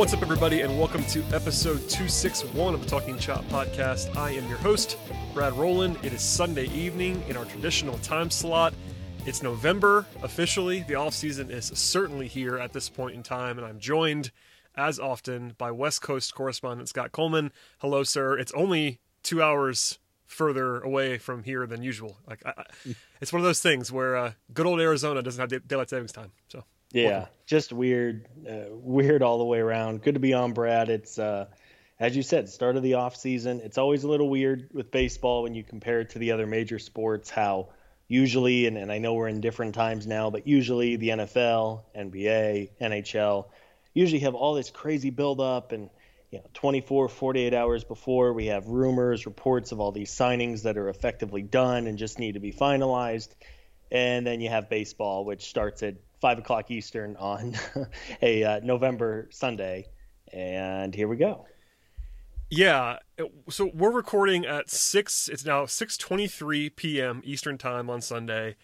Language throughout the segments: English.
What's up, everybody, and welcome to episode 261 of the Talking Chop podcast. I am your host, Brad Rowland. It is Sunday evening in our traditional time slot. It's November officially. The off season is certainly here at this point in time, and I'm joined, as often, by West Coast correspondent Scott Coleman. Hello, sir. It's only two hours further away from here than usual. Like, I, I, it's one of those things where uh, good old Arizona doesn't have daylight savings time. So yeah, just weird, uh, weird all the way around. Good to be on, Brad. It's uh, as you said, start of the off season. It's always a little weird with baseball when you compare it to the other major sports. How usually, and, and I know we're in different times now, but usually the NFL, NBA, NHL usually have all this crazy buildup and you know 24 48 hours before we have rumors reports of all these signings that are effectively done and just need to be finalized and then you have baseball which starts at five o'clock Eastern on a uh, November Sunday, and here we go. Yeah, so we're recording at six. It's now six twenty-three p.m. Eastern time on Sunday.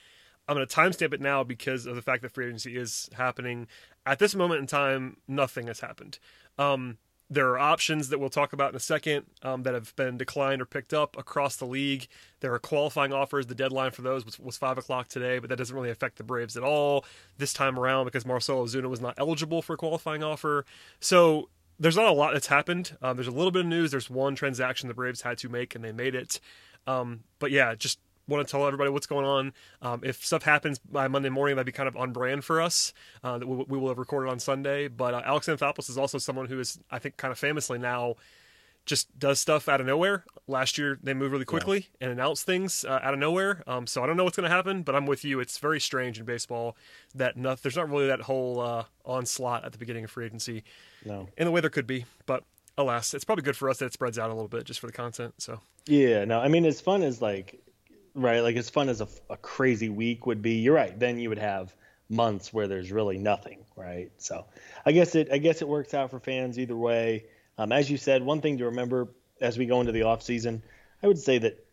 I'm going to timestamp it now because of the fact that free agency is happening. At this moment in time, nothing has happened. Um, there are options that we'll talk about in a second um, that have been declined or picked up across the league. There are qualifying offers. The deadline for those was, was 5 o'clock today, but that doesn't really affect the Braves at all this time around because Marcell Ozuna was not eligible for a qualifying offer. So there's not a lot that's happened. Um, there's a little bit of news. There's one transaction the Braves had to make, and they made it. Um, but yeah, just want to tell everybody what's going on. Um, if stuff happens by Monday morning, that'd be kind of on brand for us. Uh, that we, we, will have recorded on Sunday. But uh, Alex Anthopoulos is also someone who is, I think, kind of famously now just does stuff out of nowhere. Last year, they moved really quickly yeah. and announced things uh, out of nowhere. Um, so I don't know what's going to happen, but I'm with you. It's very strange in baseball that no, there's not really that whole uh, onslaught at the beginning of free agency. No. In the way there could be. But alas, it's probably good for us that it spreads out a little bit just for the content. So yeah, no, I mean as fun as like right? Like as fun as a, a crazy week would be, you're right. Then you would have months where there's really nothing, right? So I guess it I guess it works out for fans either way. Um, as you said, one thing to remember as we go into the off season, I would say that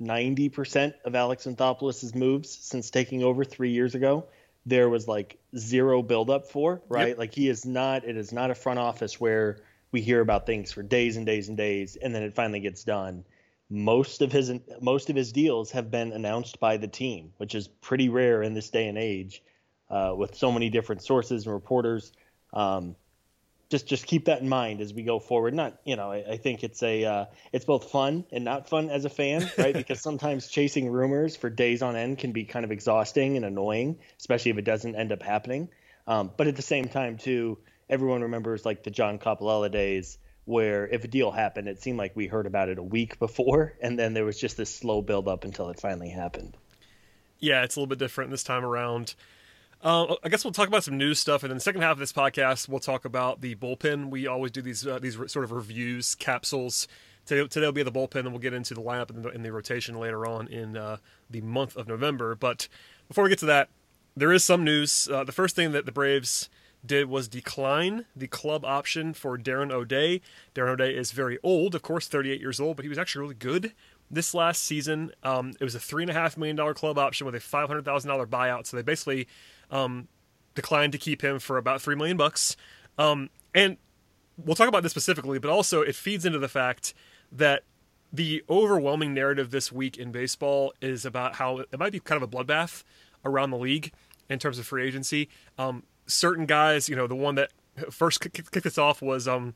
90% of Alex Anthopoulos' moves since taking over three years ago, there was like zero buildup for, right? Yep. Like he is not, it is not a front office where we hear about things for days and days and days, and then it finally gets done most of his most of his deals have been announced by the team, which is pretty rare in this day and age, uh, with so many different sources and reporters. Um, just just keep that in mind as we go forward. Not you know I, I think it's a uh, it's both fun and not fun as a fan, right? because sometimes chasing rumors for days on end can be kind of exhausting and annoying, especially if it doesn't end up happening. Um, but at the same time, too, everyone remembers like the John Coppolella days where if a deal happened, it seemed like we heard about it a week before, and then there was just this slow build up until it finally happened. Yeah, it's a little bit different this time around. Uh, I guess we'll talk about some news stuff, and in the second half of this podcast, we'll talk about the bullpen. We always do these uh, these sort of reviews capsules. Today, today will be the bullpen, and we'll get into the lineup and the, and the rotation later on in uh, the month of November. But before we get to that, there is some news. Uh, the first thing that the Braves did was decline the club option for Darren O'Day. Darren O'Day is very old, of course, 38 years old, but he was actually really good this last season. Um, it was a three and a half million dollar club option with a five hundred thousand dollar buyout, so they basically um, declined to keep him for about three million bucks. Um, and we'll talk about this specifically, but also it feeds into the fact that the overwhelming narrative this week in baseball is about how it might be kind of a bloodbath around the league in terms of free agency. Um, certain guys, you know, the one that first kicked us off was um,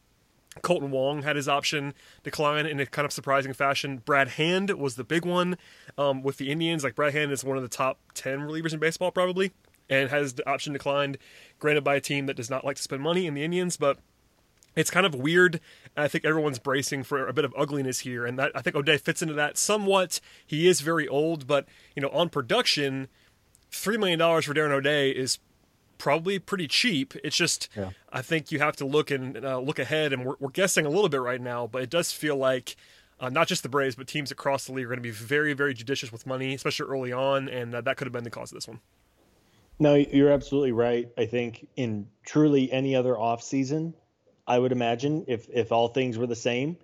Kolten Wong had his option decline in a kind of surprising fashion. Brad Hand was the big one um, with the Indians. Like Brad Hand is one of the top ten relievers in baseball, probably, and has the option declined. Granted, by a team that does not like to spend money in the Indians, but it's kind of weird. I think everyone's bracing for a bit of ugliness here, and that I think O'Day fits into that somewhat. He is very old, but you know, on production, three million dollars for Darren O'Day is probably pretty cheap. It's just yeah. I think you have to look and uh, look ahead, and we're, we're, guessing a little bit right now, but it does feel like uh, not just the Braves, but teams across the league are going to be very, very judicious with money, especially early on, and uh, that could have been the cause of this one. No, you're absolutely right. I think in truly any other off season, I would imagine if if all things were the same,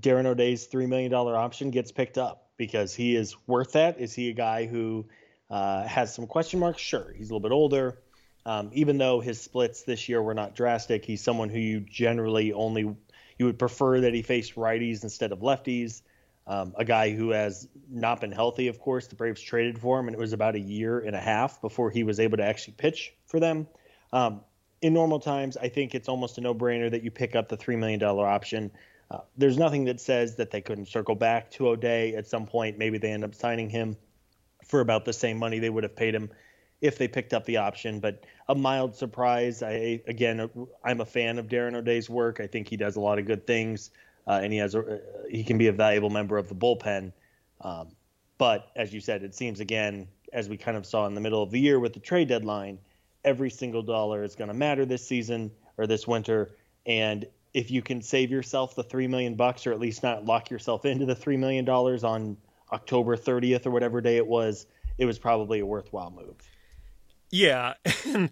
Darren O'Day's three million dollar option gets picked up because he is worth that. Is he a guy who uh, has some question marks? Sure, he's a little bit older Um, even though his splits this year were not drastic, he's someone who you generally only you would prefer that he faced righties instead of lefties. Um, a guy who has not been healthy, of course. The Braves traded for him, and it was about a year and a half before he was able to actually pitch for them. Um, in normal times, I think it's almost a no-brainer that you pick up the three million dollar option. Uh, there's nothing that says that they couldn't circle back to O'Day at some point. Maybe they end up signing him for about the same money they would have paid him if they picked up the option. But a mild surprise. I again, I'm a fan of Darren O'Day's work. I think he does a lot of good things, uh, and he has a, he can be a valuable member of the bullpen. Um, but as you said, it seems again, as we kind of saw in the middle of the year with the trade deadline, every single dollar is going to matter this season or this winter. And if you can save yourself the three million bucks, or at least not lock yourself into the three million dollars on October 30th or whatever day it was, it was probably a worthwhile move. Yeah, and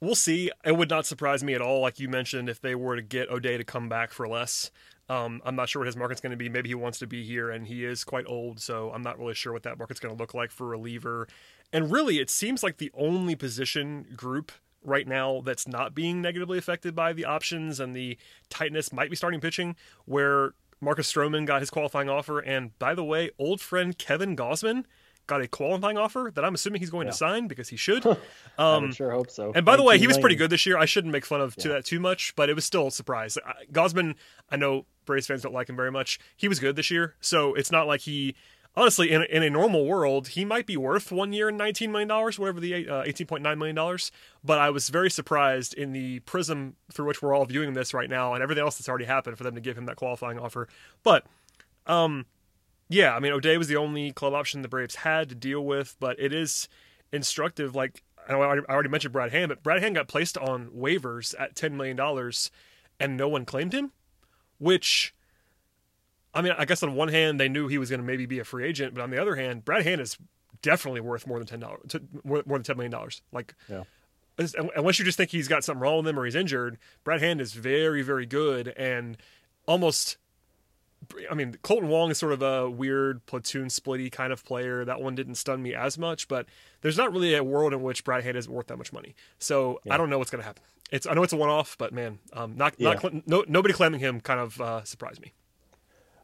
we'll see. It would not surprise me at all, like you mentioned, if they were to get O'Day to come back for less. Um, I'm not sure what his market's going to be. Maybe he wants to be here, and he is quite old, so I'm not really sure what that market's going to look like for reliever. And really, it seems like the only position group right now that's not being negatively affected by the options and the tightness might be starting pitching, where Marcus Stroman got his qualifying offer. And by the way, old friend Kevin Gausman got a qualifying offer that I'm assuming he's going yeah. to sign because he should. Um, I sure hope so. And by the way, he was pretty good this year. I shouldn't make fun of yeah. to that too much, but it was still a surprise. Gausman, I know Braves fans don't like him very much. He was good this year, so it's not like he honestly, in, in a normal world, he might be worth one year and $19 million, whatever the uh, $18.9 million. But I was very surprised in the prism through which we're all viewing this right now and everything else that's already happened for them to give him that qualifying offer. But, um, yeah, I mean, O'Day was the only club option the Braves had to deal with, but it is instructive. Like, I already mentioned Brad Hand, but Brad Hand got placed on waivers at $10 million and no one claimed him, which I mean, I guess on one hand they knew he was going to maybe be a free agent, but on the other hand, Brad Hand is definitely worth more than ten dollars, more, more than ten million dollars. Like, yeah. unless you just think he's got something wrong with him or he's injured, Brad Hand is very, very good and almost. I mean, Kolten Wong is sort of a weird platoon splitty kind of player. That one didn't stun me as much, but there's not really a world in which Brad Hand is worth that much money. So yeah. I don't know what's going to happen. It's I know it's a one off, but man, um, not yeah. not no, nobody claiming him kind of uh, surprised me.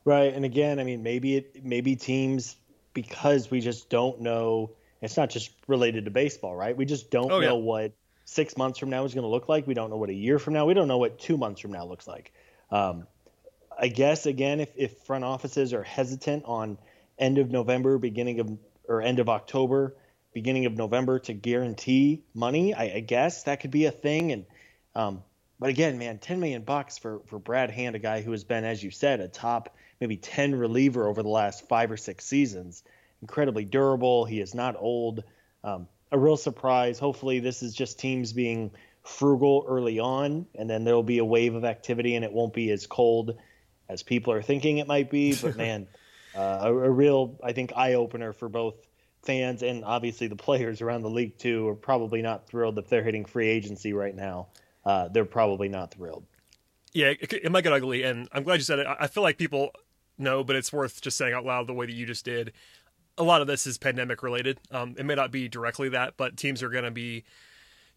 Right, and again, I mean, maybe it maybe teams because we just don't know. It's not just related to baseball, right? We just don't oh, know yeah. what six months from now is going to look like. We don't know what a year from now. We don't know what two months from now looks like. Um, I guess again, if if front offices are hesitant on end of November, beginning of or end of October, beginning of November to guarantee money, I, I guess that could be a thing. And um, but again, man, ten million bucks for for Brad Hand, a guy who has been, as you said, a top maybe 10 reliever over the last five or six seasons. Incredibly durable. He is not old. Um, a real surprise. Hopefully, this is just teams being frugal early on, and then there'll be a wave of activity, and it won't be as cold as people are thinking it might be. But man, uh, a, a real, I think, eye opener for both fans and obviously the players around the league too are probably not thrilled if they're hitting free agency right now. Uh, they're probably not thrilled. Yeah, it, it, might get ugly, and I'm glad you said it. I feel like people no, but it's worth just saying out loud the way that you just did. A lot of this is pandemic related. Um, it may not be directly that, but teams are going to be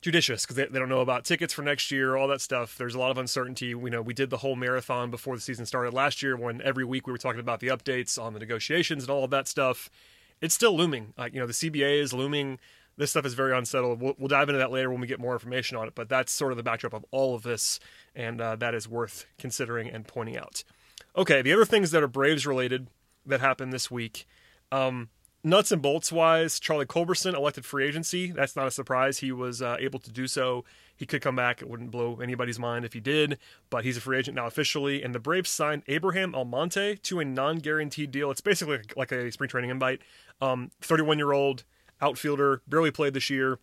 judicious because they, they don't know about tickets for next year, all that stuff. There's a lot of uncertainty. We know we did the whole marathon before the season started last year when every week we were talking about the updates on the negotiations and all of that stuff. It's still looming. Like, you know, the CBA is looming. This stuff is very unsettled. We'll, we'll, dive into that later when we get more information on it, but that's sort of the backdrop of all of this, and uh, that is worth considering and pointing out. Okay, the other things that are Braves related that happened this week. Um, nuts and bolts wise, Charlie Culberson elected free agency. That's not a surprise. He was uh, able to do so. He could come back. It wouldn't blow anybody's mind if he did, but he's a free agent now officially. And the Braves signed Abraham Almonte to a non guaranteed deal. It's basically like a spring training invite. 31 um, year old outfielder, barely played this year.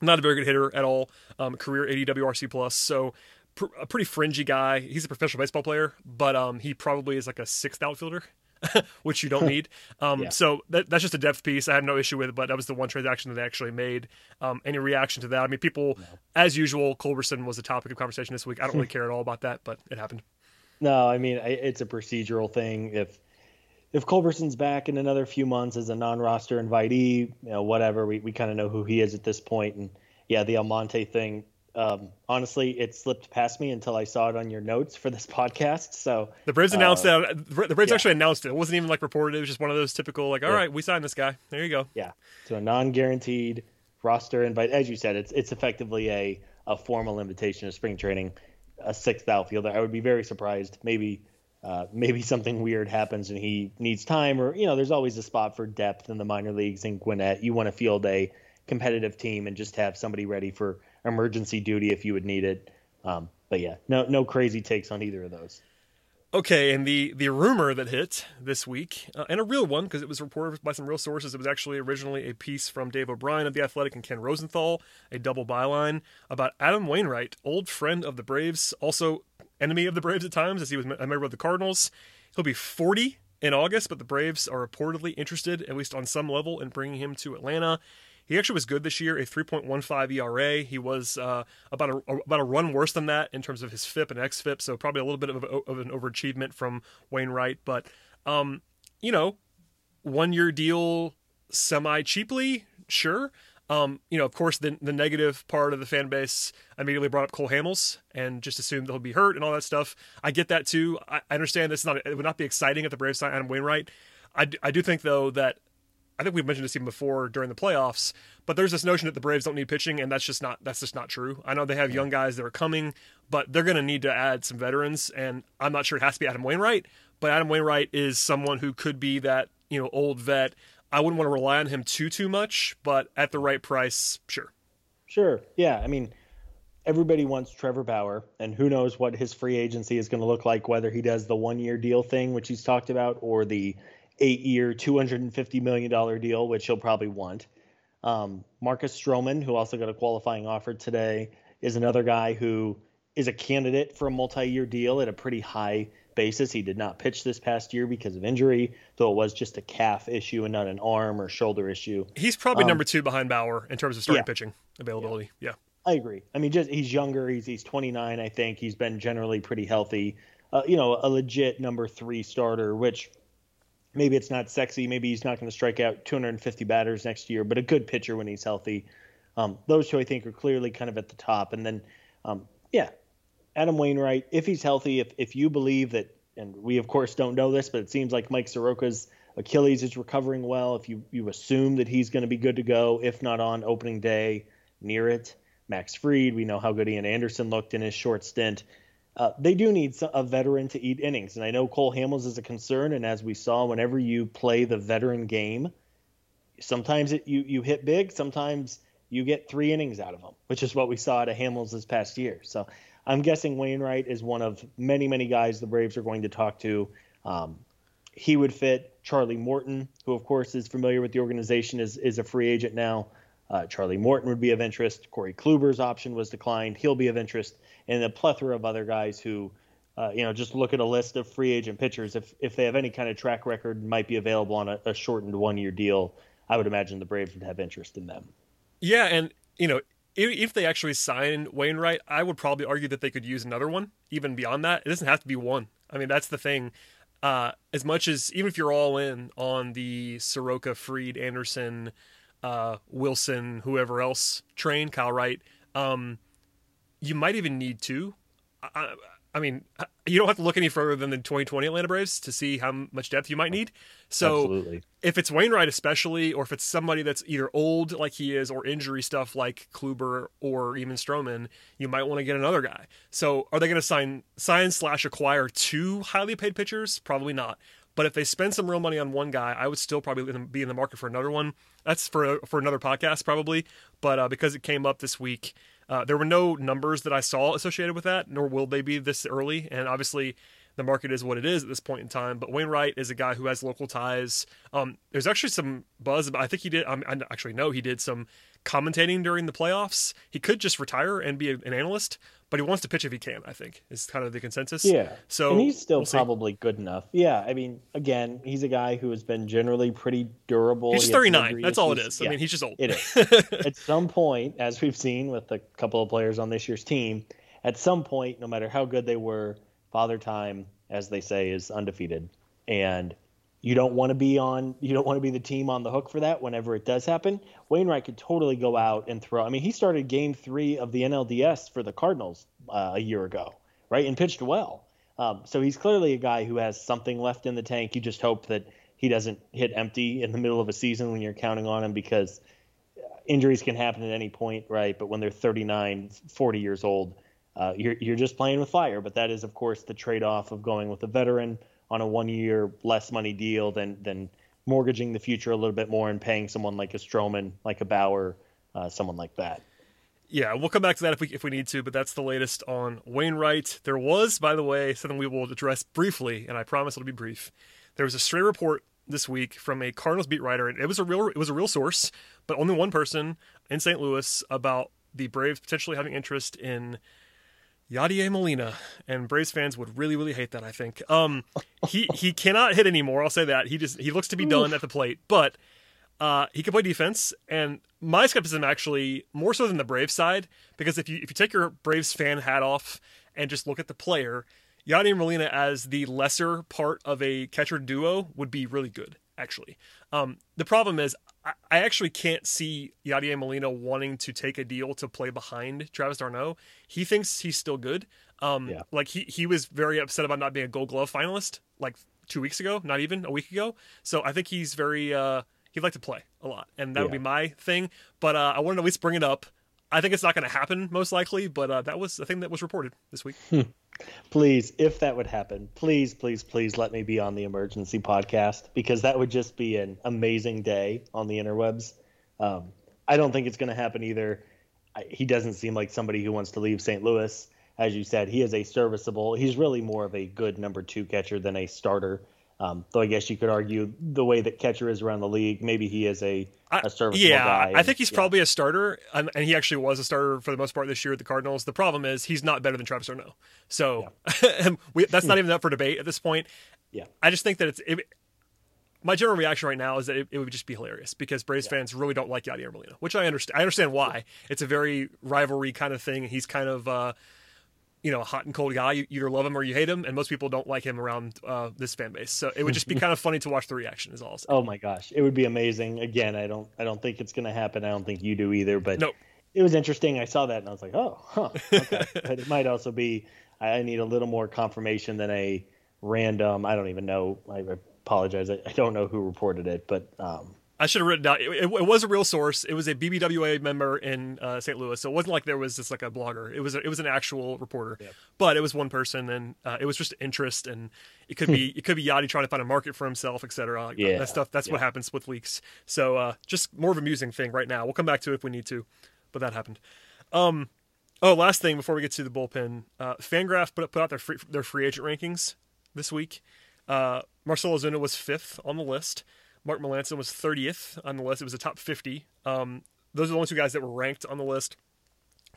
Not a very good hitter at all. Um, career 80 WRC plus. So pr- a pretty fringy guy. He's a professional baseball player, but um, he probably is like a sixth outfielder. which you don't need. Um, yeah. So that, that's just a depth piece. I have no issue with it, but that was the one transaction that they actually made. Um, any reaction to that? I mean, people, no. as usual, Culberson was a topic of conversation this week. I don't really care at all about that, but it happened. No, I mean, it's a procedural thing. If if Culberson's back in another few months as a non-roster invitee, you know, whatever, we, we kind of know who he is at this point, and yeah, the Almonte thing. Um, honestly, it slipped past me until I saw it on your notes for this podcast. So the Braves announced uh, that. The Braves yeah. actually announced it. It wasn't even like reported. It was just one of those typical like, all yeah. right, we signed this guy. There you go. Yeah. So a non-guaranteed roster invite. As you said, it's it's effectively a a formal invitation to spring training. A sixth outfielder. I would be very surprised. Maybe uh, maybe something weird happens and he needs time, or you know, there's always a spot for depth in the minor leagues in Gwinnett. You want to field a competitive team and just have somebody ready for emergency duty if you would need it. Um, but yeah, no no crazy takes on either of those. Okay, and the the rumor that hit this week, uh, and a real one because it was reported by some real sources. It was actually originally a piece from Dave O'Brien of the Athletic and Ken Rosenthal, a double byline about Adam Wainwright, old friend of the Braves, also enemy of the Braves at times, as he was a member of the Cardinals. He'll be 40 in August, but the Braves are reportedly interested, at least on some level, in bringing him to Atlanta. He actually was good this year, a 3.15 ERA. He was uh, about a about a run worse than that in terms of his FIP and xFIP, so probably a little bit of, a, of an overachievement from Wainwright. But um, you know, one year deal semi cheaply, sure. Um, you know, of course, the the negative part of the fan base immediately brought up Cole Hamels and just assumed that he'll be hurt and all that stuff. I get that too. I, I understand this not it would not be exciting if the Braves sign Adam Wainwright. I, I do think though that I think we've mentioned this even before during the playoffs, but there's this notion that the Braves don't need pitching, and that's just not that's just not true. I know they have young guys that are coming, but they're going to need to add some veterans, and I'm not sure it has to be Adam Wainwright, but Adam Wainwright is someone who could be that you know old vet. I wouldn't want to rely on him too too much, but at the right price, sure. Sure, yeah. I mean, everybody wants Trevor Bauer, and who knows what his free agency is going to look like, whether he does the one year deal thing, which he's talked about, or the eight year, $250 million deal, which he'll probably want. Um, Marcus Stroman, who also got a qualifying offer today, is another guy who is a candidate for a multi year deal at a pretty high basis. He did not pitch this past year because of injury, though it was just a calf issue and not an arm or shoulder issue. He's probably um, number two behind Bauer in terms of starting yeah. pitching availability. Yeah. yeah. I agree. I mean, just he's younger. He's he's 29, I think. He's been generally pretty healthy. Uh, you know, a legit number three starter, which maybe it's not sexy. Maybe he's not going to strike out 250 batters next year, but a good pitcher when he's healthy. Um, those two, I think, are clearly kind of at the top. And then, um, yeah, Adam Wainwright, if he's healthy, if if you believe that, and we of course don't know this, but it seems like Mike Soroka's Achilles is recovering well. If you you assume that he's going to be good to go, if not on opening day, near it. Max Fried, we know how good Ian Anderson looked in his short stint. Uh, they do need a veteran to eat innings, and I know Cole Hamels is a concern. And as we saw, whenever you play the veteran game, sometimes it, you you hit big, sometimes you get three innings out of them, which is what we saw at Hamels this past year. So I'm guessing Wainwright is one of many many guys the Braves are going to talk to. Um, he would fit Charlie Morton, who of course is familiar with the organization, is is a free agent now. Uh, Charlie Morton would be of interest. Corey Kluber's option was declined. He'll be of interest and a plethora of other guys who, uh, you know, just look at a list of free agent pitchers. If if they have any kind of track record, might be available on a, a shortened one year deal. I would imagine the Braves would have interest in them. Yeah, and you know, if, they actually sign Wainwright, I would probably argue that they could use another one. Even beyond that, it doesn't have to be one. I mean, that's the thing. Uh, as much as even if you're all in on the Soroka, Fried, Anderson, uh, Wilson, whoever else train, Kyle Wright, um, you might even need to. I, I, mean, you don't have to look any further than the 2020 Atlanta Braves to see how much depth you might need. So, Absolutely. if it's Wainwright, especially, or if it's somebody that's either old like he is, or injury stuff like Kluber or even Stroman, you might want to get another guy. So, are they going to sign sign slash acquire two highly paid pitchers? Probably not. But if they spend some real money on one guy, I would still probably be in the market for another one. That's for for another podcast probably. But uh, because it came up this week, uh, there were no numbers that I saw associated with that, nor will they be this early. And obviously, the market is what it is at this point in time. But Wainwright is a guy who has local ties. Um, there's actually some buzz about. I think he did. Um, I actually know he did some commentating during the playoffs. He could just retire and be an analyst, but he wants to pitch if he can. I think is kind of the consensus. Yeah. So and he's still we'll probably good enough. Yeah. I mean, again, he's a guy who has been generally pretty durable. He's he 39. That's all it is. Yeah, I mean, he's just old. It is. at some point, as we've seen with a couple of players on this year's team, at some point, no matter how good they were, father time, as they say, is undefeated. And you don't want to be on you don't want to be the team on the hook for that whenever it does happen. Wainwright could totally go out and throw. I mean, he started game three of the NLDS for the Cardinals uh, a year ago, right, and pitched well. Um, so he's clearly a guy who has something left in the tank. You just hope that he doesn't hit empty in the middle of a season when you're counting on him because injuries can happen at any point, right? But when they're 39, 40 years old, uh, you're you're just playing with fire. But that is, of course, the trade-off of going with a veteran on a one-year less money deal than than mortgaging the future a little bit more and paying someone like a Stroman, like a Bauer, uh, someone like that. Yeah, we'll come back to that if we if we need to, but that's the latest on Wainwright. There was, by the way, something we will address briefly, and I promise it'll be brief. There was a stray report this week from a Cardinals beat writer, and it was a real it was a real source, but only one person in St. Louis about the Braves potentially having interest in Yadier Molina, and Braves fans would really, really hate that. I think um, he he cannot hit anymore. I'll say that he just he looks to be done at the plate, but uh, he can play defense. And my skepticism actually more so than the Braves side, because if you if you take your Braves fan hat off and just look at the player, Yadier Molina as the lesser part of a catcher duo would be really good. Actually, um, the problem is I actually can't see Yadier Molina wanting to take a deal to play behind Travis d'Arnaud. He thinks he's still good. Um, yeah. Like he he was very upset about not being a Gold Glove finalist like two weeks ago, not even a week ago. So I think he's very uh, he'd like to play a lot, and that yeah. would be my thing. But uh, I wanted to at least bring it up. I think it's not going to happen most likely, but uh, that was the thing that was reported this week. Hmm. Please, if that would happen, please, please, please let me be on the emergency podcast because that would just be an amazing day on the interwebs. Um, I don't think it's going to happen either. I, he doesn't seem like somebody who wants to leave St. Louis. As you said, he is a serviceable. He's really more of a good number two catcher than a starter. Um, though I guess you could argue the way that catcher is around the league, maybe he is a, a serviceable yeah, guy. I think he's yeah. probably a starter, and, and, he actually was a starter for the most part this year at the Cardinals. The problem is he's not better than Travis d'Arnaud, so yeah. we, that's not even up for debate at this point. Yeah, I just think that it's. It, my general reaction right now is that it, it would just be hilarious because Braves yeah. fans really don't like Yadier Molina, which I understand. I understand why. It's a very rivalry kind of thing. He's kind of. Uh, you know, a hot and cold guy. You either love him or you hate him, and most people don't like him around uh, this fan base. So it would just be kind of funny to watch the reaction. Is all. Oh my gosh, it would be amazing. Again, I don't, I don't think it's going to happen. I don't think you do either. But nope. it was interesting. I saw that and I was like, oh, huh. Okay. but it might also be. I need a little more confirmation than a random. I don't even know. I apologize. I, I don't know who reported it, but um, I should have written down. It, it, it, was a real source. It was a BBWA member in uh, St. Louis, so it wasn't like there was just like a blogger. It was a, it was an actual reporter, but it was one person, and uh, it was just interest, and it could be it could be Yadi trying to find a market for himself, etc. Like yeah, that stuff. That's yeah. what happens with leaks. So uh, just more of a amusing thing right now. We'll come back to it if we need to, but that happened. Um, oh, last thing before we get to the bullpen, uh, Fangraph put put out their free, their free agent rankings this week. Uh, Marcell Ozuna was fifth on the list. Mark Melancon was 30th on the list. It was a top 50. Um, those are the only two guys that were ranked on the list.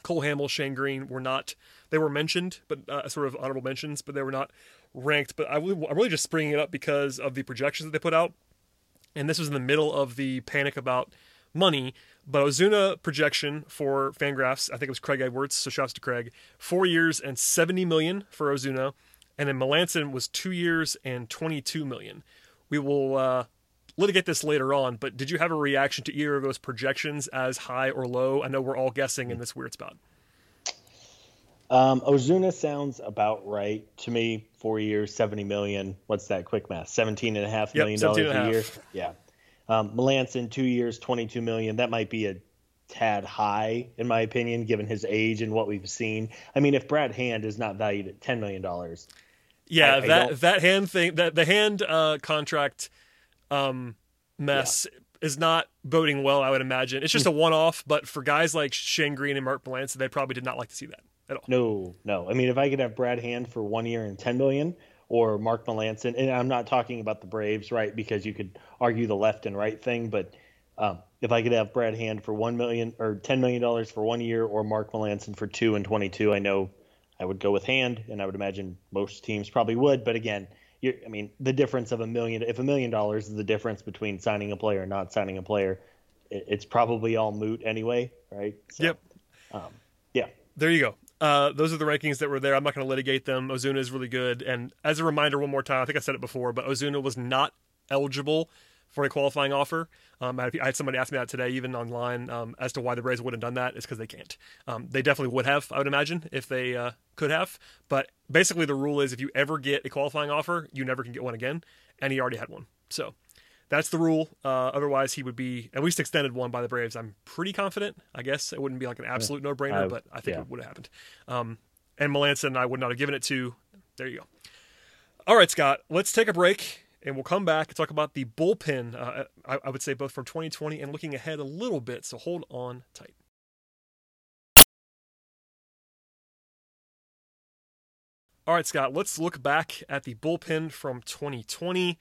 Cole Hamels, Shane Greene were not. They were mentioned, but uh, sort of honorable mentions, but they were not ranked. But I, am really just bringing it up because of the projections that they put out. And this was in the middle of the panic about money. But Ozuna projection for Fangraphs, I think it was Craig Edwards, so shouts to Craig, four years and 70 million for Ozuna. And then Melancon was two years and 22 million. We will uh, litigate this later on, but did you have a reaction to either of those projections as high or low? I know we're all guessing in this weird spot. Um, Ozuna sounds about right to me. Four years, 70 million. What's that quick math? 17 and a half million yep, dollars a year. Yeah. Um, Melancon, two years, 22 million. That might be a tad high, in my opinion, given his age and what we've seen. I mean, if Brad Hand is not valued at $10 million. Yeah, I, that, I that hand thing, that the hand uh, contract um, mess yeah. is not boding well. I would imagine it's just a one-off, but for guys like Shane Greene and Mark Melancon, they probably did not like to see that at all. No, no. I mean, if I could have Brad Hand for one year and ten million, or Mark Melancon, and I'm not talking about the Braves, right? Because you could argue the left and right thing, but um, if I could have Brad Hand for one million or ten million dollars for one year, or Mark Melancon for two and twenty-two, I know I would go with Hand, and I would imagine most teams probably would. But again, you're, I mean, the difference of a million, if a million dollars is the difference between signing a player and not signing a player, it, it's probably all moot anyway, right? So, yep. Um, yeah. There you go. Uh, those are the rankings that were there. I'm not going to litigate them. Ozuna is really good. And as a reminder, one more time, I think I said it before, but Ozuna was not eligible for a qualifying offer. Um, I had somebody ask me that today, even online, um, as to why the Braves wouldn't have done that. It's because they can't. Um, they definitely would have, I would imagine, if they uh, could have. But basically, the rule is if you ever get a qualifying offer, you never can get one again. And he already had one. So that's the rule. Uh, otherwise, he would be at least extended one by the Braves. I'm pretty confident. I guess it wouldn't be like an absolute no brainer, but I think yeah. it would have happened. Um, and Melancon, I would not have given it to. There you go. All right, Scott, let's take a break and we'll come back and talk about the bullpen. Uh, I, I would say both from 2020 and looking ahead a little bit. So hold on tight. All right, Scott, let's look back at the bullpen from 2020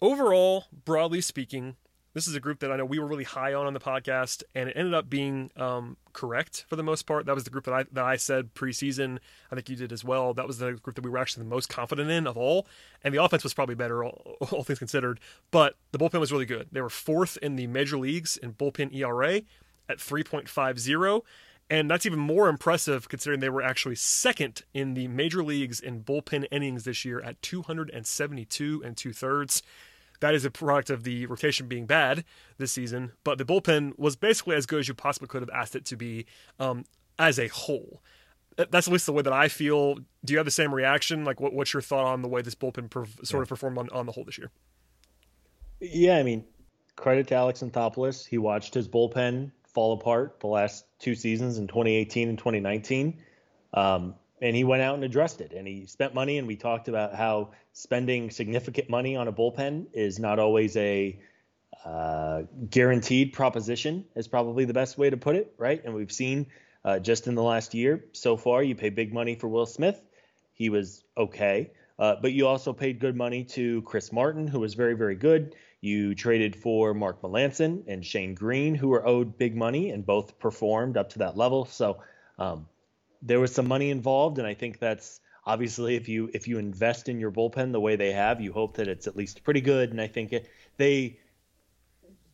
overall, broadly speaking, this is a group that I know we were really high on on the podcast, and it ended up being um, correct for the most part. That was the group that I that I said preseason. I think you did as well. That was the group that we were actually the most confident in of all, and the offense was probably better, all, all things considered. But the bullpen was really good. They were fourth in the major leagues in bullpen ERA at 3.50. And that's even more impressive considering they were actually second in the major leagues in bullpen innings this year at 272 and two thirds that is a product of the rotation being bad this season. But the bullpen was basically as good as you possibly could have asked it to be um, as a whole. That's at least the way that I feel. Do you have the same reaction? Like, what, what's your thought on the way this bullpen per, sort of performed on, on the whole this year? Yeah, I mean, credit to Alex Anthopoulos. He watched his bullpen fall apart the last two seasons in 2018 and 2019. Um, and he went out and addressed it. And he spent money and we talked about how spending significant money on a bullpen is not always a uh, guaranteed proposition is probably the best way to put it right? And we've seen uh, just in the last year so far you pay big money for will smith. He was okay. Uh, but you also paid good money to chris martin who was very very good. You traded for mark melancon and shane greene who were owed big money and both performed up to that level. So um, there was some money involved, and I think that's obviously if you if you invest in your bullpen the way they have, you hope that it's at least pretty good. And I think it, they,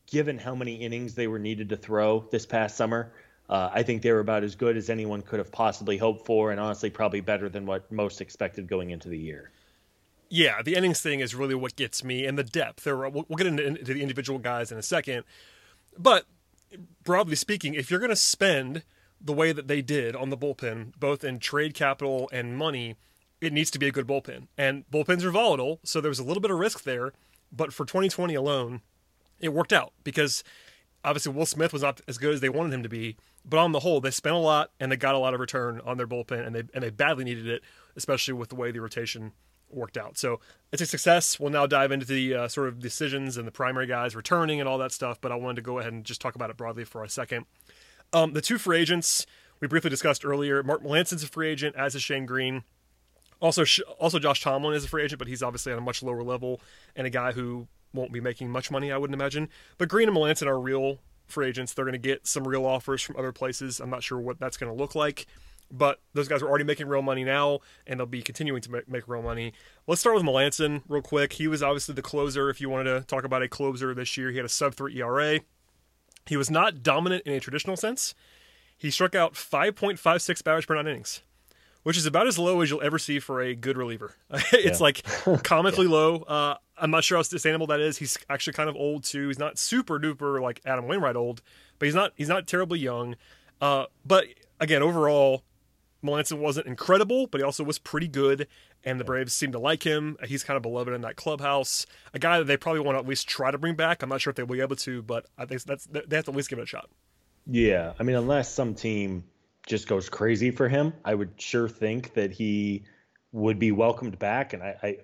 given how many innings they were needed to throw this past summer, uh, I think they were about as good as anyone could have possibly hoped for, and honestly, probably better than what most expected going into the year. Yeah, the innings thing is really what gets me, and the depth. There, we'll, we'll get into, into the individual guys in a second, but broadly speaking, if you're going to spend the way that they did on the bullpen, both in trade capital and money, it needs to be a good bullpen. And bullpens are volatile, so there was a little bit of risk there. But for 2020 alone, it worked out because obviously Will Smith was not as good as they wanted him to be. But on the whole, they spent a lot and they got a lot of return on their bullpen, and they and they badly needed it, especially with the way the rotation worked out. So it's a success. We'll now dive into the uh, sort of decisions and the primary guys returning and all that stuff. But I wanted to go ahead and just talk about it broadly for a second. Um, the two free agents we briefly discussed earlier. Mark Melancon's a free agent, as is Shane Greene. Also, also Josh Tomlin is a free agent, but he's obviously on a much lower level and a guy who won't be making much money, I wouldn't imagine. But Greene and Melancon are real free agents. They're going to get some real offers from other places. I'm not sure what that's going to look like, but those guys are already making real money now, and they'll be continuing to make real money. Let's start with Melancon real quick. He was obviously the closer. If you wanted to talk about a closer this year, he had a sub three ERA. He was not dominant in a traditional sense. He struck out 5.56 batters per nine innings, which is about as low as you'll ever see for a good reliever. it's like comically yeah. low. Uh, I'm not sure how sustainable that is. He's actually kind of old too. He's not super duper like Adam Wainwright old, but he's not he's not terribly young. Uh, but again, overall, Melancon wasn't incredible, but he also was pretty good, and the Braves seem to like him. He's kind of beloved in that clubhouse. A guy that they probably want to at least try to bring back. I'm not sure if they'll be able to, but I think that's they have to at least give it a shot. Yeah, I mean, unless some team just goes crazy for him, I would sure think that he would be welcomed back. And I, I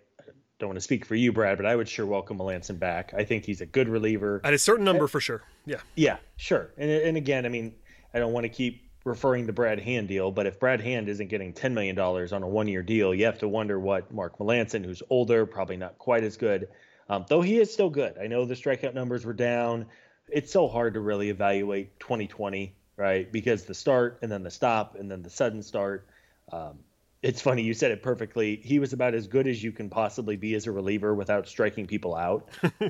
don't want to speak for you, Brad, but I would sure welcome Melancon back. I think he's a good reliever at a certain number for sure. Yeah, yeah, sure. And and again, I mean, I don't want to keep referring to Brad Hand deal, but if Brad Hand isn't getting $10 million on a one year deal, you have to wonder what Mark Melancon, who's older, probably not quite as good, um, though he is still good. I know the strikeout numbers were down. It's so hard to really evaluate 2020, right? Because the start and then the stop and then the sudden start. Um, it's funny, you said it perfectly. He was about as good as you can possibly be as a reliever without striking people out.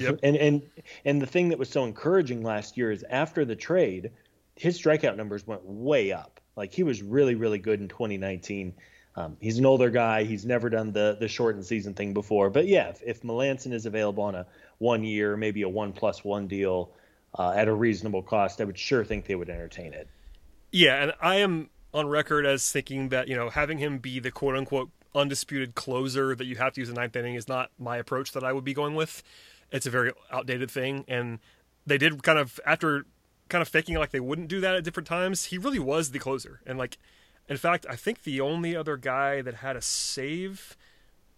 Yep. And and and the thing that was so encouraging last year is after the trade – his strikeout numbers went way up. Like he was really, really good in 2019. Um, he's an older guy. He's never done the the shortened season thing before. But yeah, if, if Melancon is available on a one year, maybe a one plus one deal uh, at a reasonable cost, I would sure think they would entertain it. Yeah, and I am on record as thinking that you know having him be the quote unquote undisputed closer that you have to use in ninth inning is not my approach that I would be going with. It's a very outdated thing, and they did kind of after kind of faking like they wouldn't do that at different times. He really was the closer, and like in fact, I think the only other guy that had a save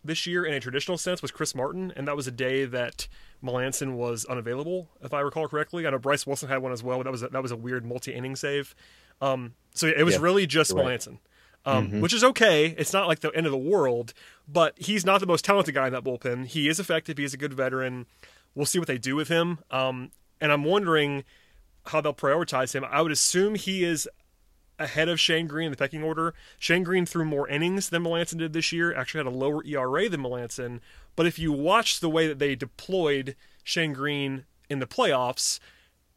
this year in a traditional sense was Chris Martin, and that was a day that Melancon was unavailable, if I recall correctly. I know Bryse Wilson had one as well, but that was a, that was a weird multi-inning save. Um, so it was really just Melancon, um, mm-hmm. which is okay. It's not like the end of the world, but he's not the most talented guy in that bullpen. He is effective. He is a good veteran. We'll see what they do with him. Um, and I'm wondering how they'll prioritize him. I would assume he is ahead of Shane Greene in the pecking order. Shane Greene threw more innings than Melancon did this year, actually had a lower ERA than Melancon. But if you watch the way that they deployed Shane Greene in the playoffs,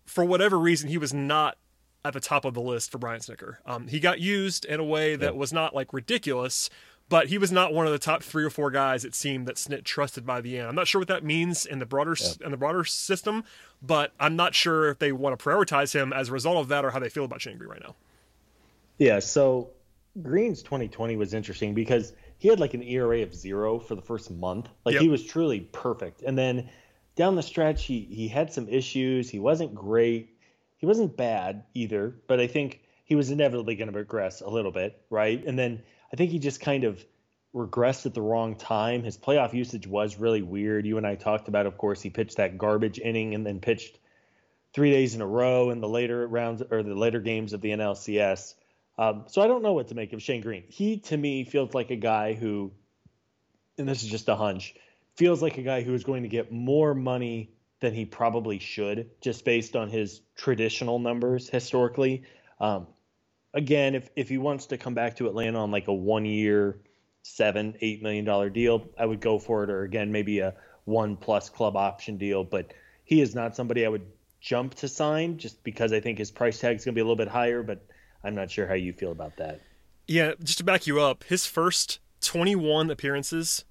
for whatever reason, he was not at the top of the list for Brian Snitker. Um, he got used in a way that was not like ridiculous, but he was not one of the top three or four guys it seemed that Snit trusted by the end. I'm not sure what that means in the broader yeah. in the broader system, but I'm not sure if they want to prioritize him as a result of that or how they feel about Shane Greene right now. Yeah, so Greene's 2020 was interesting because he had like an ERA of zero for the first month. Like yep. he was truly perfect. And then down the stretch, he he had some issues. He wasn't great. He wasn't bad either, but I think he was inevitably going to regress a little bit, right? And then I think he just kind of regressed at the wrong time. His playoff usage was really weird. You and I talked about, of course, he pitched that garbage inning and then pitched three days in a row in the later rounds or the later games of the NLCS. Um, so I don't know what to make of Shane Greene. He to me feels like a guy who, and this is just a hunch, feels like a guy who is going to get more money than he probably should, just based on his traditional numbers historically. Um, again, if if he wants to come back to Atlanta on like a one year, seven eight million dollar deal, I would go for it, or again maybe a one plus club option deal. But he is not somebody I would jump to sign just because I think his price tag is going to be a little bit higher, but I'm not sure how you feel about that. Yeah, just to back you up, his first 21 appearances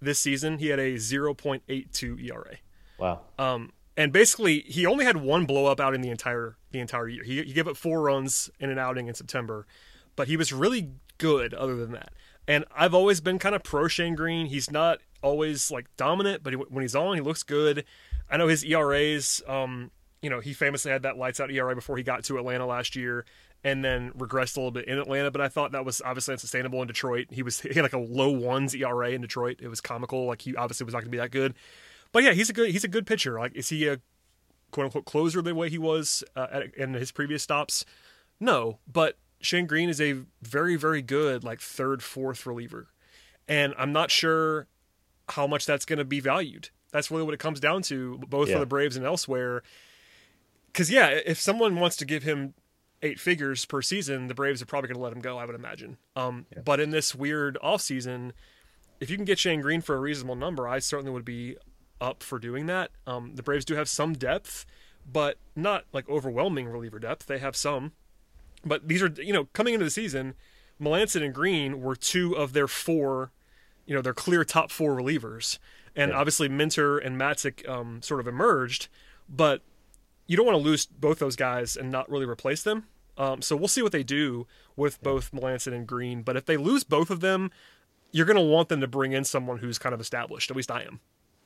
this season, he had a 0.82 ERA. Wow. Um, and basically, he only had one blow up out in the entire the entire year. He, he gave up four runs in an outing in September, but he was really good other than that. And I've always been kind of pro Shane Greene. He's not always like dominant, but he, when he's on, he looks good. I know his ERAs. Um, you know, he famously had that lights out ERA before he got to Atlanta last year and then regressed a little bit in Atlanta. But I thought that was obviously unsustainable in Detroit. He was he had like a low ones ERA in Detroit. It was comical. Like he obviously was not going to be that good. But yeah, he's a good he's a good pitcher. Like is he a quote unquote closer the way he was uh, at, in his previous stops? No, but Shane Greene is a very very good like third fourth reliever, and I'm not sure how much that's going to be valued. That's really what it comes down to, both yeah. for the Braves and elsewhere. Because yeah, if someone wants to give him eight figures per season, the Braves are probably going to let him go, I would imagine. Um, yeah. But in this weird offseason, if you can get Shane Greene for a reasonable number, I certainly would be up for doing that. Um, the Braves do have some depth, but not like overwhelming reliever depth. They have some. But these are, you know, coming into the season, Melancon and Greene were two of their four, you know, their clear top four relievers. And yeah. obviously Minter and Matzek um, sort of emerged, but you don't want to lose both those guys and not really replace them. Um, so we'll see what they do with both Melancon and Greene. But if they lose both of them, you're going to want them to bring in someone who's kind of established. At least I am.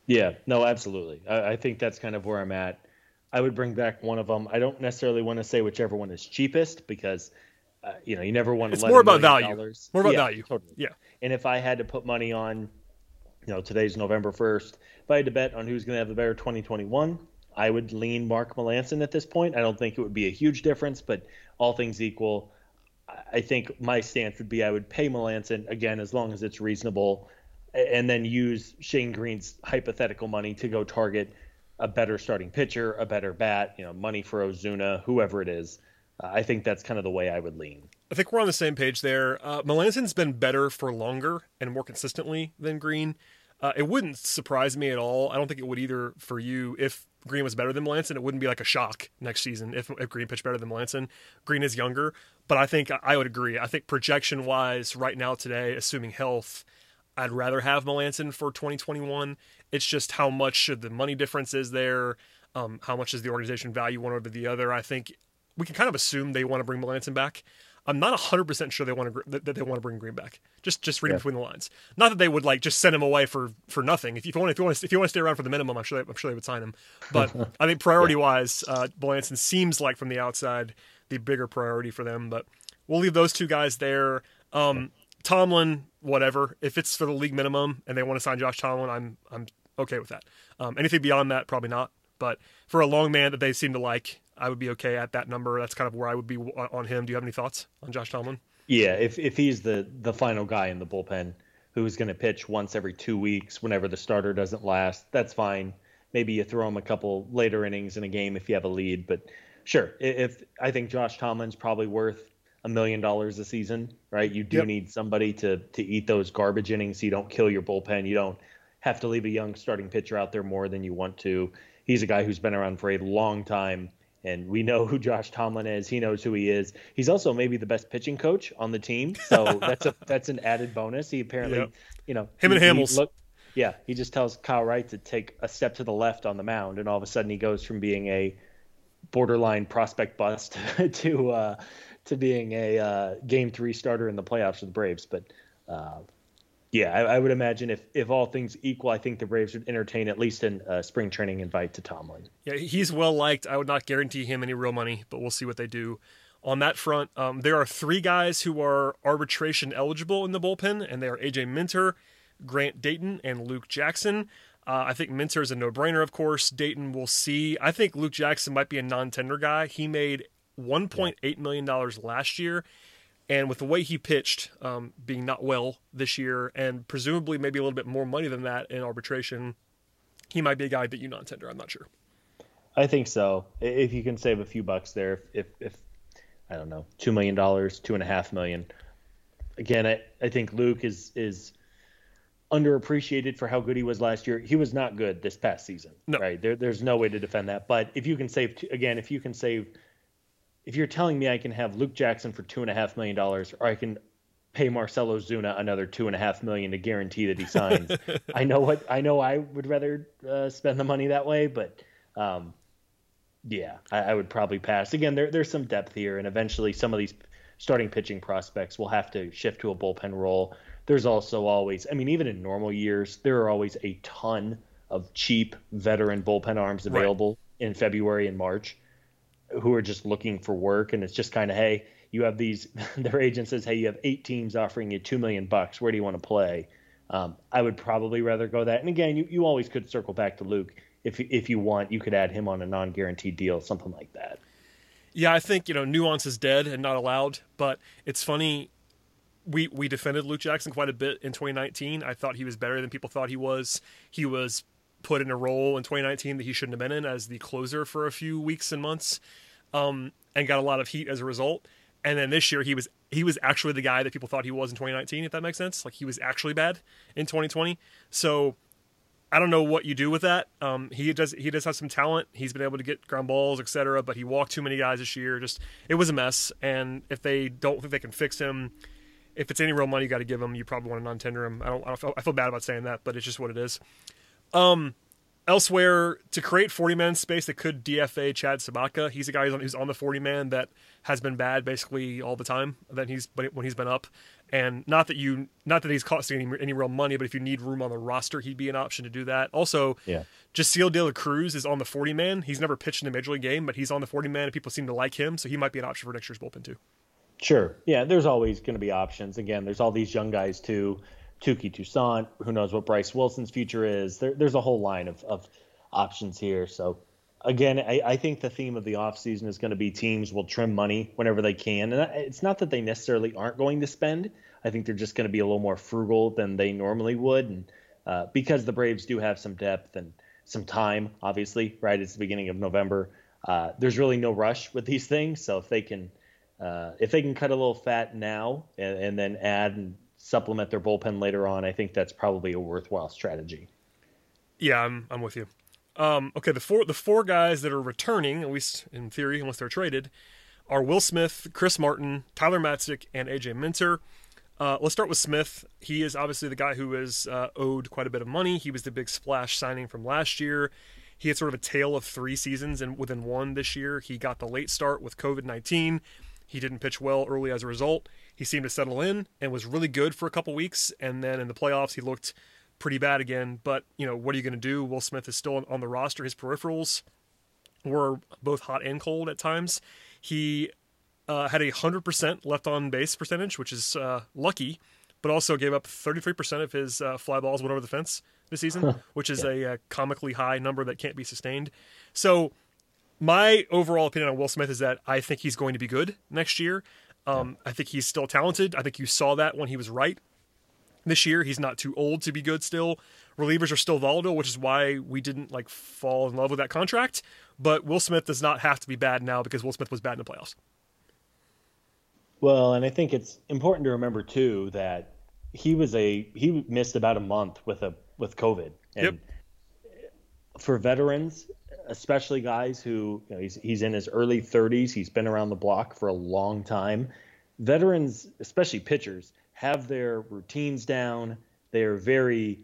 Yeah, no, absolutely. I, I think that's kind of where I'm at. I would bring back one of them. I don't necessarily want to say whichever one is cheapest because, uh, you know, you never want to. It's more about value. Dollars. More about yeah, value. Totally. Yeah. And if I had to put money on, you know, today's November first, if I had to bet on who's going to have the better 2021, I would lean Mark Melancon at this point. I don't think it would be a huge difference, but all things equal, I think my stance would be I would pay Melancon again as long as it's reasonable, and then use Shane Greene's hypothetical money to go target a better starting pitcher, a better bat, you know, money for Ozuna, whoever it is. Uh, I think that's kind of the way I would lean. I think we're on the same page there. Uh, Melancon's been better for longer and more consistently than Greene. Uh, it wouldn't surprise me at all. I don't think it would either for you if Greene was better than Melancon. It wouldn't be like a shock next season if, if Greene pitched better than Melancon. Greene is younger, but I think I would agree. I think projection wise, right now today, assuming health, I'd rather have Melancon for 2021. It's just how much should the money difference is there. Um, how much does the organization value one over the other? I think we can kind of assume they want to bring Melancon back. I'm not 100% sure they want to that they want to bring Greene back. Just just reading yeah. between the lines. Not that they would like just send him away for for nothing. If you want if you want to, if you want to stay around for the minimum, I'm sure they, I'm sure they would sign him. But I think priority wise, uh, Melancon seems like from the outside the bigger priority for them. But we'll leave those two guys there. Um, Tomlin, whatever. If it's for the league minimum and they want to sign Josh Tomlin, I'm I'm okay with that. Um, anything beyond that, probably not. But for a long man that they seem to like, I would be okay at that number. That's kind of where I would be on him. Do you have any thoughts on Josh Tomlin? Yeah, if if he's the the final guy in the bullpen who's going to pitch once every two weeks whenever the starter doesn't last, that's fine. Maybe you throw him a couple later innings in a game if you have a lead, but sure. If I think Josh Tomlin's probably worth a million dollars a season, right? You do yep. need somebody to to eat those garbage innings so you don't kill your bullpen. You don't have to leave a young starting pitcher out there more than you want to. He's a guy who's been around for a long time and we know who Josh Tomlin is. He knows who he is. He's also maybe the best pitching coach on the team, so that's a that's an added bonus. He apparently, yep. you know, him he, and Hamels. Look, yeah, he just tells Kyle Wright to take a step to the left on the mound, and all of a sudden he goes from being a borderline prospect bust to uh, to being a uh, game three starter in the playoffs for the Braves. But uh, yeah, I, I, would imagine if if all things equal, I think the Braves would entertain at least a uh, spring training invite to Tomlin. Yeah, he's well liked. I would not guarantee him any real money, but we'll see what they do. On that front, um, there are three guys who are arbitration eligible in the bullpen, and they are AJ Minter, Grant Dayton, and Luke Jackson. Uh, I think Minter is a no-brainer, of course. Dayton, we'll see. I think Luke Jackson might be a non-tender guy. He made 1.8 million dollars last year and with the way he pitched, um, being not well this year, and presumably maybe a little bit more money than that in arbitration, he might be a guy that you non-tender. I'm not sure. I think so. If you can save a few bucks there, if if I don't know, two million dollars, two and a half million. Again, I, I think Luke is is underappreciated for how good he was last year. He was not good this past season. No. Right. There, there's no way to defend that. But if you can save again, if you can save if you're telling me I can have Luke Jackson for two and a half million dollars, or I can pay Marcell Ozuna another two and a half million to guarantee that he signs, I know what I know. I would rather uh, spend the money that way, but um, yeah, I, I, would probably pass. Again, there, there's some depth here, and eventually some of these starting pitching prospects will have to shift to a bullpen role. There's also always, I mean, even in normal years, there are always a ton of cheap veteran bullpen arms available right. in February and March who are just looking for work, and it's just kind of hey, you have these. Their agent says, hey, you have eight teams offering you two million bucks. Where do you want to play? Um, I would probably rather go that. And again, you, you always could circle back to Luke if if you want. You could add him on a non guaranteed deal, something like that. Yeah, I think you know nuance is dead and not allowed. But it's funny. We we defended Luke Jackson quite a bit in 2019. I thought he was better than people thought he was. He was put in a role in 2019 that he shouldn't have been in as the closer for a few weeks and months, um, and got a lot of heat as a result. And then this year he was he was actually the guy that people thought he was in 2019. If that makes sense, like he was actually bad in 2020. So I don't know what you do with that. Um, he does he does have some talent. He's been able to get ground balls, etc. But he walked too many guys this year. Just it was a mess. And if they don't think they can fix him, if it's any real money you got to give him, you probably want to non-tender him. I don't, I don't feel, I feel bad about saying that, but it's just what it is. Um, elsewhere, to create 40 man space that could DFA Chad Sobotka, he's a guy who's on, who's on the 40 man that has been bad basically all the time. That he's when he's been up, and not that you not that he's costing any, any real money, but if you need room on the roster, he'd be an option to do that. Also, yeah, Jasseel De La Cruz is on the 40 man. He's never pitched in a major league game, but he's on the 40 man, and people seem to like him, so he might be an option for next year's bullpen too. Sure. Yeah, there's always going to be options. Again, there's all these young guys too Touki Toussaint. Who knows what Bryse Wilson's future is? There, there's a whole line of, of options here. So again, I, I, think the theme of the offseason is going to be teams will trim money whenever they can. And it's not that they necessarily aren't going to spend. I think they're just going to be a little more frugal than they normally would. And uh, because the Braves do have some depth and some time, obviously, right? It's the beginning of November. Uh, there's really no rush with these things. So if they can, uh, if they can cut a little fat now and, and then add and supplement their bullpen later on, I think that's probably a worthwhile strategy. Yeah, I'm I'm with you. Um, okay, the four the four guys that are returning, at least in theory, unless they're traded, are Will Smith, Chris Martin, Tyler Matzek, and AJ Minter. Uh, let's start with Smith. He is obviously the guy who is uh, owed quite a bit of money. He was the big splash signing from last year. He had sort of a tale of three seasons and within one this year. He got the late start with COVID 19. He didn't pitch well early as a result. He seemed to settle in and was really good for a couple weeks. And then in the playoffs, he looked pretty bad again. But, you know, what are you going to do? Will Smith is still on the roster. His peripherals were both hot and cold at times. He uh, had a 100% left on base percentage, which is uh, lucky, but also gave up 33% of his uh, fly balls went over the fence this season, which is yeah. a, a, uh, comically high number that can't be sustained. So, my overall opinion on Will Smith is that I think he's going to be good next year. Um, yeah. I think he's still talented. I think you saw that when he was right this year. He's not too old to be good still. Relievers are still volatile, which is why we didn't like fall in love with that contract. But Will Smith does not have to be bad now because Will Smith was bad in the playoffs. Well, and I think it's important to remember too that he was a he missed about a month with a with COVID. And yep. for veterans, especially guys who you know, he's he's in his early 30s, he's been around the block for a long time. Veterans, especially pitchers, have their routines down. They're very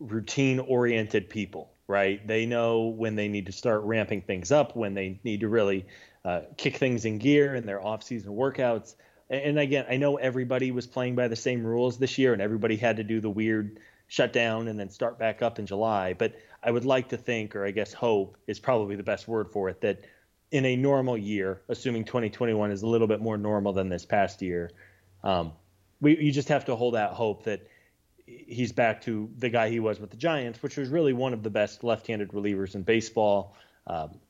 routine oriented people, right? They know when they need to start ramping things up, when they need to really uh, kick things in gear in their off-season workouts. And again, I know everybody was playing by the same rules this year, and everybody had to do the weird shutdown and then start back up in July. But I would like to think, or I guess hope is probably the best word for it, that in a normal year, assuming 2021 is a little bit more normal than this past year, um, we you just have to hold out hope that he's back to the guy he was with the Giants, which was really one of the best left-handed relievers in baseball. Um,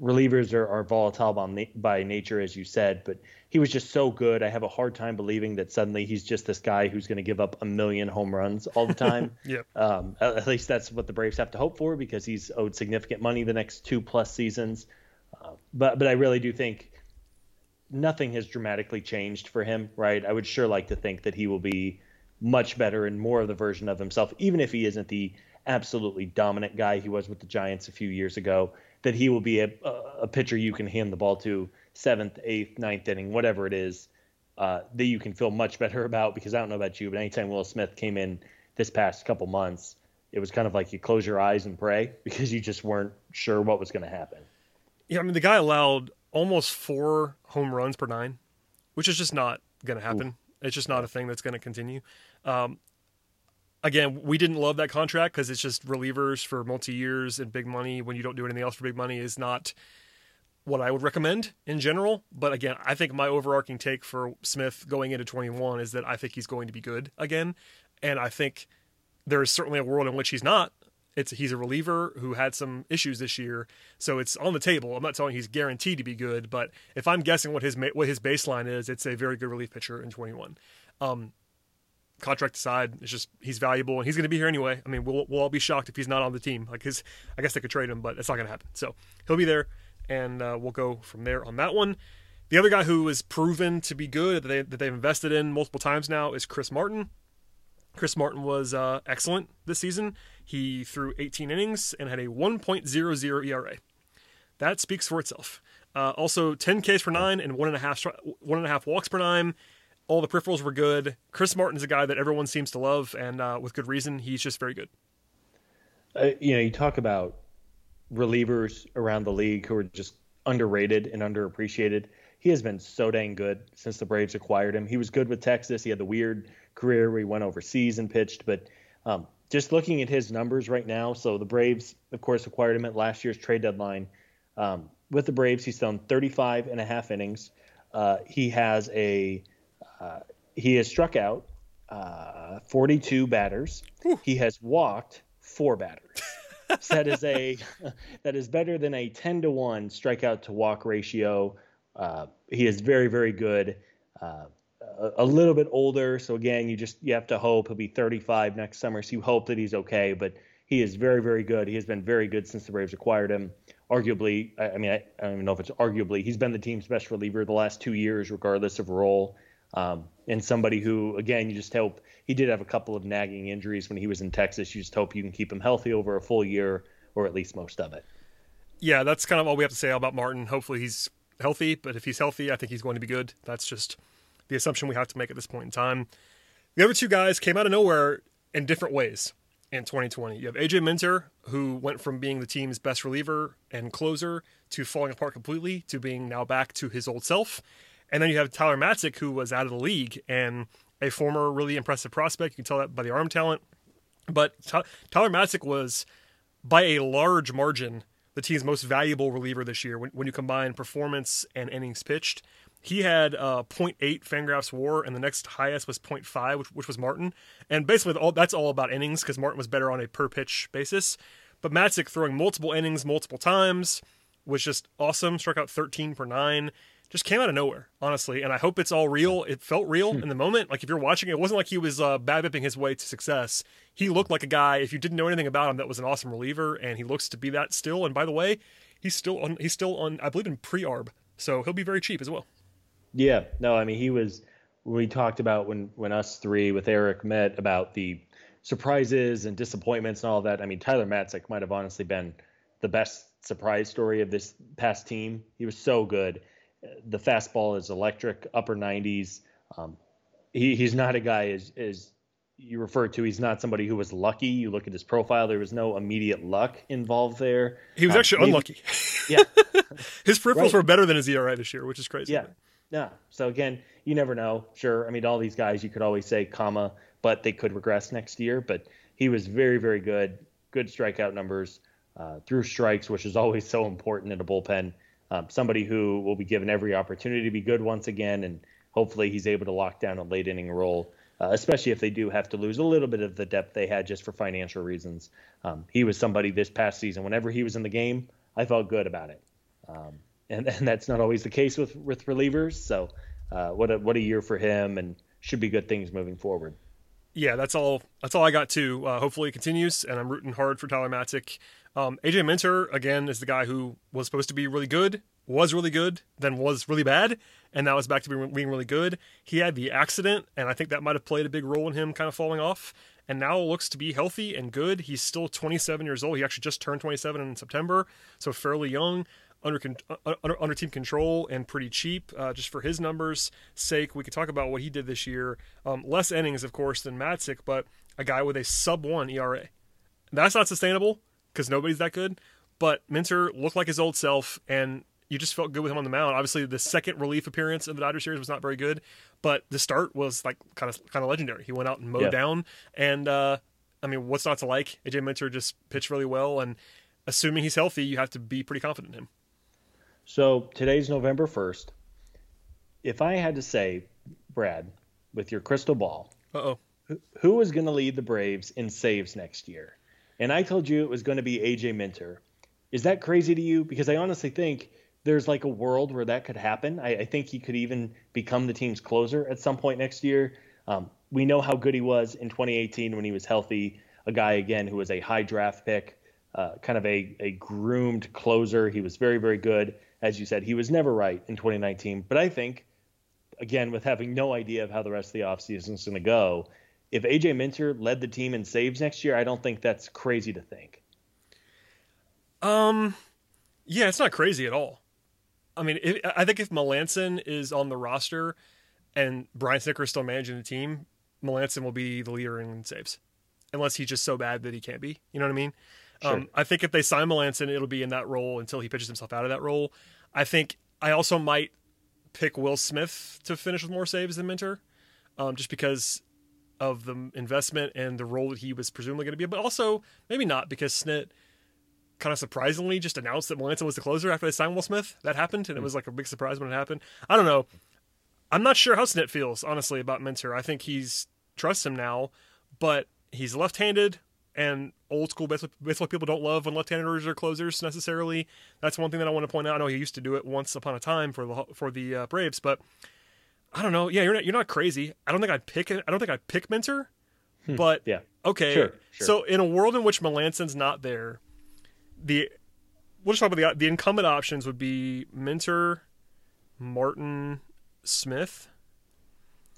relievers are, are volatile by, by nature, as you said, but he was just so good. I have a hard time believing that suddenly he's just this guy who's going to give up a million home runs all the time. yeah. Um, at, at, least that's what the Braves have to hope for because he's owed significant money the next two plus seasons. Uh, but but I really do think nothing has dramatically changed for him. Right. I would sure like to think that he will be much better and more of the version of himself, even if he isn't the absolutely dominant guy he was with the Giants a few years ago that he will be a, a pitcher you can hand the ball to seventh, eighth, ninth inning, whatever it is, uh, that you can feel much better about. Because I don't know about you, but anytime Will Smith came in this past couple months, it was kind of like you close your eyes and pray because you just weren't sure what was going to happen. Yeah, I mean the guy allowed almost four home runs per nine, which is just not going to happen. Oof. It's just not a thing that's going to continue. Um, again, we didn't love that contract because it's just relievers for multi years and big money when you don't do anything else for big money is not what I would recommend in general. But again, I think my overarching take for Smith going into 21 is that I think he's going to be good again. And I think there is certainly a world in which he's not. It's he's a reliever who had some issues this year, so it's on the table. I'm not telling he's guaranteed to be good, but if I'm guessing what his what his baseline is, it's a very good relief pitcher in 21. Um, contract aside, it's just he's valuable and he's going to be here anyway. I mean, we'll we'll all be shocked if he's not on the team. Like his, I guess they could trade him, but it's not going to happen. So he'll be there, and uh, we'll go from there on that one. The other guy who is proven to be good that, they, that they've invested in multiple times now is Chris Martin. Chris Martin was uh, excellent this season. He threw 18 innings and had a 1.00 ERA. That speaks for itself. Uh, also, 10 Ks per nine and one and a half one and a half walks per nine all the peripherals were good. Chris Martin's a guy that everyone seems to love, and uh, with good reason. He's just very good. Uh, you know, you talk about relievers around the league who are just underrated and underappreciated. He has been so dang good since the Braves acquired him. He was good with Texas. He had the weird career where he went overseas and pitched, but um, just looking at his numbers right now, so the Braves, of course, acquired him at last year's trade deadline. Um, with the Braves, he's thrown 35 and a half innings. Uh, he has a uh, he has struck out uh, 42 batters. Whew. He has walked four batters. so that is a that is better than a 10 to 1 strikeout to walk ratio. Uh, he is very very good. Uh, a, a, little bit older, so again, you just you have to hope he'll be 35 next summer. So you hope that he's okay, but he is very very good. He has been very good since the Braves acquired him. Arguably, I, I mean, I, I, don't even know if it's arguably. He's been the team's best reliever the last two years, regardless of role. Um, and somebody who, again, you just hope he did have a couple of nagging injuries when he was in Texas. You just hope you can keep him healthy over a full year or at least most of it. Yeah, that's kind of all we have to say about Martin. Hopefully he's healthy, but if he's healthy, I think he's going to be good. That's just the assumption we have to make at this point in time. The other two guys came out of nowhere in different ways in 2020. You have AJ Minter, who went from being the team's best reliever and closer to falling apart completely to being now back to his old self. And then you have Tyler Matzek, who was out of the league and a former really impressive prospect. You can tell that by the arm talent. But Tyler Matzek was, by a large margin, the team's most valuable reliever this year when, when you combine performance and innings pitched. He had uh, 0.8 Fangraphs WAR, and the next highest was 0.5, which, which was Martin. And basically, all, that's all about innings because Martin was better on a per pitch basis. But Matzek throwing multiple innings multiple times was just awesome. Struck out 13 per nine just came out of nowhere, honestly. And I hope it's all real. It felt real hmm. in the moment. Like if you're watching it, it wasn't like he was uh, bad bipping his way to success. He looked like a guy. If you didn't know anything about him, that was an awesome reliever, and he looks to be that still. And by the way, he's still on. He's still on. I believe in pre-arb, so he'll be very cheap as well. Yeah. No, I mean he was. We talked about when when us three with Eric met about the surprises and disappointments and all that. I mean Tyler Matzek might have honestly been the best surprise story of this past team. He was so good the fastball is electric, upper 90s. Um, he, he's not a guy as, as you referred to. He's not somebody who was lucky. You look at his profile; there was no immediate luck involved there. He was um, actually maybe, unlucky. Yeah, his peripherals right. were better than his ERA this year, which is crazy. Yeah, yeah. So again, you never know. Sure, I mean, all these guys you could always say comma, but they could regress next year. But he was very, very good. Good strikeout numbers, uh, through strikes, which is always so important in a bullpen um, somebody who will be given every opportunity to be good once again, and hopefully he's able to lock down a late inning role, uh, especially if they do have to lose a little bit of the depth they had just for financial reasons. Um, he was somebody this past season, whenever he was in the game, I felt good about it. Um, and, and that's not always the case with, with relievers. So uh, what a what a year for him, and should be good things moving forward. Yeah, that's all. That's all I got too. Uh, hopefully it continues, and I'm rooting hard for Tyler Matzek. Um, AJ Minter again is the guy who was supposed to be really good, was really good, then was really bad, and now is back to being really good. He had the accident, and I think that might have played a big role in him kind of falling off. And now looks to be healthy and good. He's still 27 years old. He actually just turned 27 in September, so fairly young. Under, uh, under, under team control and pretty cheap. Uh, just for his numbers' sake, we could talk about what he did this year. Um, less innings, of course, than Matzek, but a guy with a sub one ERA. That's not sustainable because nobody's that good. But Minter looked like his old self, and you just felt good with him on the mound. Obviously, the second relief appearance in the Dodgers series was not very good, but the start was like kind of kind of legendary. He went out and mowed yeah. down, and uh, I mean, what's not to like? AJ Minter just pitched really well, and assuming he's healthy, you have to be pretty confident in him. So today's November first. If I had to say, Brad, with your crystal ball, oh, who is going to lead the Braves in saves next year? And I told you it was going to be AJ Minter. Is that crazy to you? Because I honestly think there's like a world where that could happen. I, I think he could even become the team's closer at some point next year. Um, we know how good he was in 2018 when he was healthy. A guy again who was a high draft pick, uh, kind of a, a groomed closer. He was very very good. As you said, he was never right in 2019. But I think, again, with having no idea of how the rest of the offseason is going to go, if AJ Minter led the team in saves next year, I don't think that's crazy to think. Um, yeah, it's not crazy at all. I mean, if, I think if Melancon is on the roster and Brian Snitker is still managing the team, Melancon will be the leader in saves, unless he's just so bad that he can't be. You know what I mean? Sure. Um, I think if they sign Melancon, it'll be in that role until he pitches himself out of that role. I think I also might pick Will Smith to finish with more saves than Minter, um, just because of the investment and the role that he was presumably going to be, but also maybe not because Snit kind of surprisingly just announced that Melancon was the closer after they signed Will Smith. That happened, and it was like a big surprise when it happened. I don't know. I'm not sure how Snit feels honestly about Minter. I think he's trusts him now, but he's left-handed, and old school baseball, baseball people don't love when left-handers are closers necessarily. That's one thing that I want to point out. I know he used to do it once upon a time for the for the uh, Braves, but I don't know. Yeah, you're not you're not crazy. I don't think I'd pick it. I don't think I'd pick Minter. Hmm. But yeah, okay. Sure, sure. So in a world in which Melancon's not there, the we'll just talk about the the incumbent options would be Minter, Martin, Smith.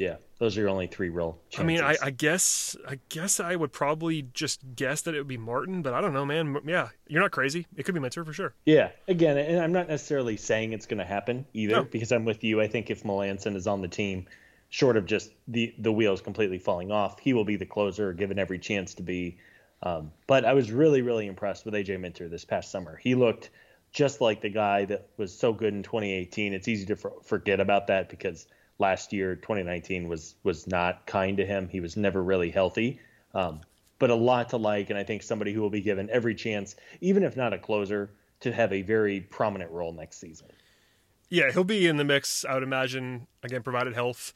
Yeah, those are your only three real. Chances. I mean, I, I guess I guess I would probably just guess that it would be Martin, but I don't know, man. Yeah, you're not crazy. It could be Minter for sure. Yeah, again, and I'm not necessarily saying it's going to happen either, No. because I'm with you. I think if Melancon is on the team, short of just the the wheels completely falling off, he will be the closer, given every chance to be. Um, but I was really, really impressed with AJ Minter this past summer. He looked just like the guy that was so good in 2018. It's easy to for, forget about that because last year, 2019, was was not kind to him. He was never really healthy. Um, but a lot to like, and I think somebody who will be given every chance, even if not a closer, to have a very prominent role next season. Yeah, he'll be in the mix. I would imagine again, provided health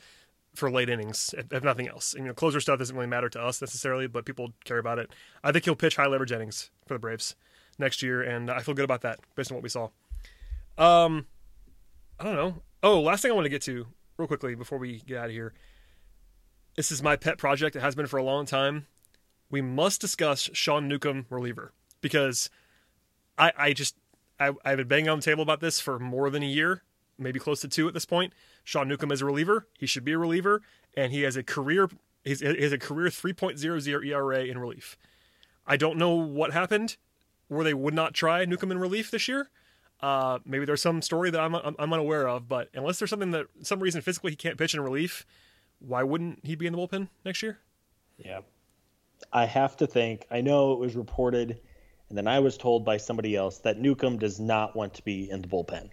for late innings, if, if nothing else. And, you know, closer stuff doesn't really matter to us necessarily, but people care about it. I think he'll pitch high leverage innings for the Braves next year, and I feel good about that based on what we saw. Um, I don't know. Oh, last thing I want to get to real quickly before we get out of here. This is my pet project. It has been for a long time. We must discuss Sean Newcomb reliever because I, I just I, I've been banging on the table about this for more than a year, maybe close to two at this point. Sean Newcomb is a reliever. He should be a reliever, and he has a career he's, he has a career 3.00 ERA in relief. I don't know what happened where they would not try Newcomb in relief this year. Uh, maybe there's some story that I'm, I'm unaware of, but unless there's something that some reason physically he can't pitch in relief, why wouldn't he be in the bullpen next year? Yeah. I have to think. I know it was reported, and then I was told by somebody else that Newcomb does not want to be in the bullpen.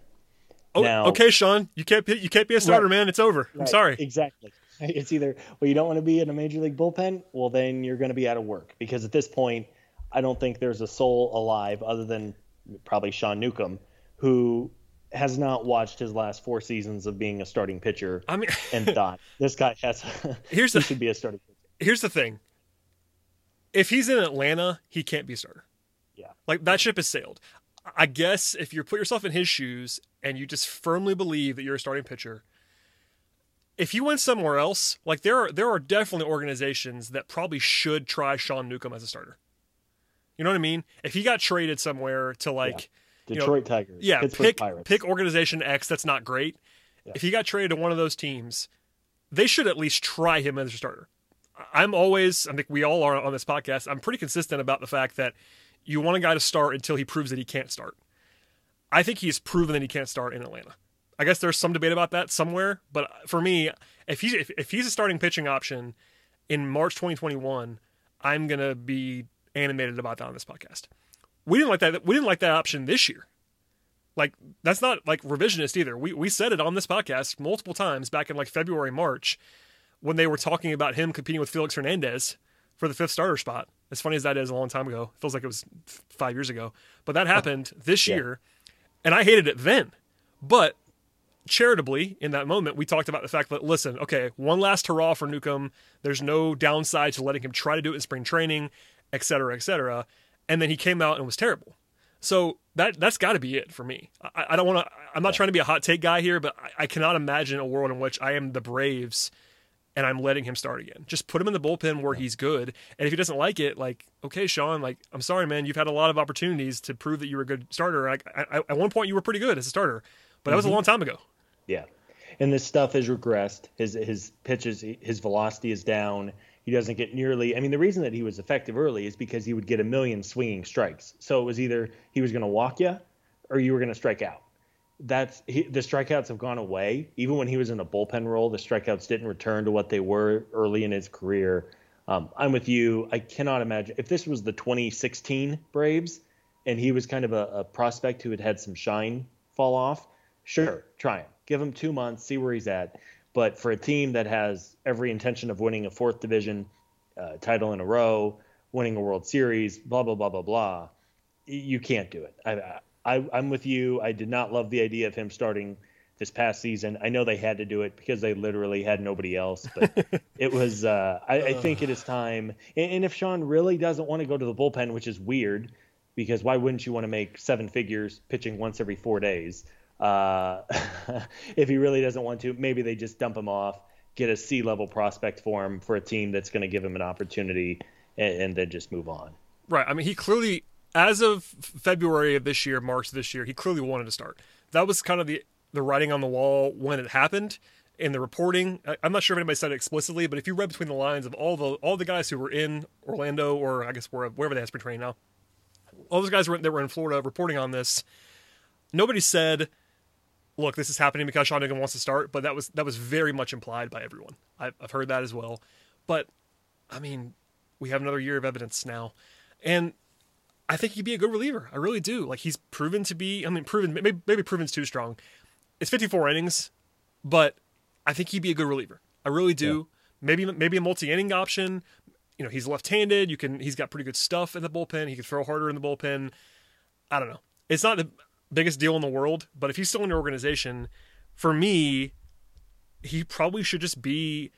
Oh, Now- okay, Sean, you can't be- you can't be a starter, Right. man. It's over. I'm sorry. Exactly. It's either well, you don't want to be in a major league bullpen. Well, then you're going to be out of work because at this point, I don't think there's a soul alive other than probably Sean Newcomb who has not watched his last four seasons of being a starting pitcher I mean, and thought this guy has Here's he the- should be a starting pitcher. here's the thing. If he's in Atlanta, he can't be a starter. Yeah. Like that ship has sailed. I guess if you put yourself in his shoes and you just firmly believe that you're a starting pitcher, if you went somewhere else, like there are there are definitely organizations that probably should try Sean Newcomb as a starter. You know what I mean? If he got traded somewhere to like you know, Detroit Tigers, yeah, Pittsburgh pick Pirates. pick organization X that's not great. Yeah. If he got traded to one of those teams, they should at least try him as a starter. I'm always, I think we all are on this podcast. I'm pretty consistent about the fact that you want a guy to start until he proves that he can't start. I think he's proven that he can't start in Atlanta. I guess there's some debate about that somewhere, but for me, if he's if, if he's a starting pitching option in March 2021, I'm gonna be animated about that on this podcast. We didn't like that. We didn't like that option this year. Like that's not like revisionist either. We we said it on this podcast multiple times back in like February, March, when they were talking about him competing with Felix Hernandez for the fifth starter spot. As funny as that is, a long time ago. It feels like it was five years ago, but that happened this Yeah. year, and I hated it then. But charitably, in that moment, we talked about the fact that listen, okay, one last hurrah for Newcomb. There's no downside to letting him try to do it in spring training, et cetera, et cetera. And then he came out and was terrible. So that that's got to be it for me. I, I don't want to. I'm not trying to be a hot take guy here, but I, I cannot imagine a world in which I am the Braves and I'm letting him start again. Just put him in the bullpen where he's good. And if he doesn't like it, like okay, Sean, like I'm sorry, man, you've had a lot of opportunities to prove that you were a good starter. Like I, I, at one point, you were pretty good as a starter, but that was a mm-hmm. long time ago. Yeah, and this stuff has regressed. His his pitches, his velocity is down. He doesn't get nearly. I mean, the reason that he was effective early is because he would get a million swinging strikes. So it was either he was going to walk you, or you were going to strike out. That's he, the strikeouts have gone away. Even when he was in a bullpen role, the strikeouts didn't return to what they were early in his career. Um, I'm with you. I cannot imagine if this was the 2016 Braves and he was kind of a, a prospect who had had some shine fall off. Sure, try him. Give him two months, see where he's at. But for a team that has every intention of winning a fourth division uh, title in a row, winning a World Series, blah blah blah blah blah, you can't do it. I, I, I'm with you. I did not love the idea of him starting this past season. I know they had to do it because they literally had nobody else, but it was. Uh, I, I think it is time. And, and if Sean really doesn't want to go to the bullpen, which is weird, because why wouldn't you want to make seven figures pitching once every four days? Uh, if he really doesn't want to, maybe they just dump him off, get a C level prospect for him for a team that's going to give him an opportunity, and, and then just move on. Right. I mean, he clearly, as of February of this year, March of this year, he clearly wanted to start. That was kind of the the writing on the wall when it happened. in the reporting. I'm not sure if anybody said it explicitly, but if you read between the lines of all the all the guys who were in Orlando or I guess wherever, wherever they have spring training now, all those guys that were in Florida reporting on this, nobody said, "Look, this is happening because Sean Newcomb wants to start," but that was that was very much implied by everyone. I've, I've heard that as well. But I mean, we have another year of evidence now, and I think he'd be a good reliever. I really do. Like he's proven to be. I mean, proven maybe, maybe proven's too strong. It's 54 innings, but I think he'd be a good reliever. I really do. Yeah. Maybe maybe a multi-inning option. You know, he's left-handed. You can. He's got pretty good stuff in the bullpen. He can throw harder in the bullpen. I don't know. It's not the biggest deal in the world, but if he's still in your organization, for me, he probably should just be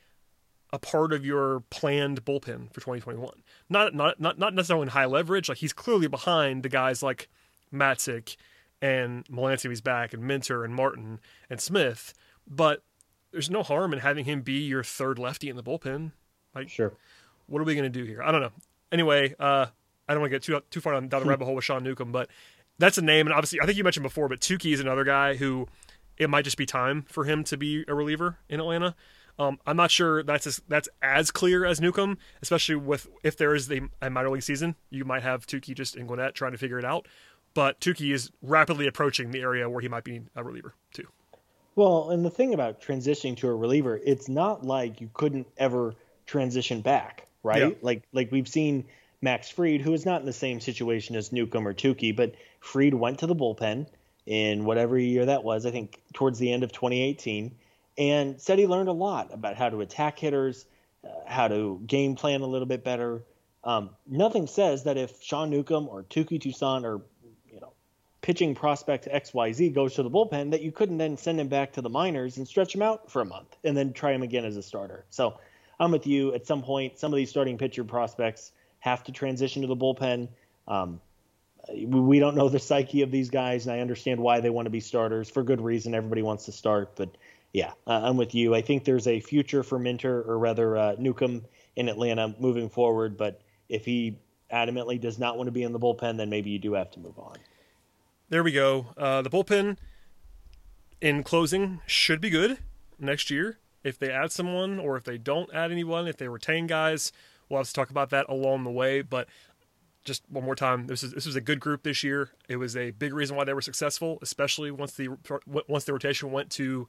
a part of your planned bullpen for 2021. Not not not not necessarily in high leverage. Like he's clearly behind the guys like Matzek and Melancon he's back and Minter and Martin and Smith, but there's no harm in having him be your third lefty in the bullpen. Like sure. What are we going to do here? I don't know. Anyway, uh, I don't want to get too too far down, down the rabbit hole with Sean Newcomb, but that's a name, and obviously I think you mentioned before, but Touki is another guy who it might just be time for him to be a reliever in Atlanta. Um, I'm not sure that's as, that's as clear as Newcomb, especially with if there is a, a minor league season, you might have Touki just in Gwinnett trying to figure it out. But Touki is rapidly approaching the area where he might be a reliever too. Well, and the thing about transitioning to a reliever, it's not like you couldn't ever transition back, right? Yeah. Like like we've seen Max Fried, who is not in the same situation as Newcomb or Touki, but Fried went to the bullpen in whatever year that was. I think towards the end of 2018 and said he learned a lot about how to attack hitters, uh, how to game plan a little bit better. Um, nothing says that if Sean Newcomb or Touki Toussaint or you know pitching prospect XYZ goes to the bullpen that you couldn't then send him back to the minors and stretch him out for a month and then try him again as a starter. So I'm with you. At some point, some of these starting pitcher prospects have to transition to the bullpen. Um, we don't know the psyche of these guys, and I understand why they want to be starters for good reason. Everybody wants to start, but yeah, uh, I'm with you. I think there's a future for Minter, or rather uh, Newcomb, in Atlanta moving forward. But if he adamantly does not want to be in the bullpen, then maybe you do have to move on. There we go. Uh, the bullpen, in closing, should be good next year. If they add someone, or if they don't add anyone, if they retain guys, we'll have to talk about that along the way. But just one more time, this is this was a good group this year. It was a big reason why they were successful, especially once the once the rotation went to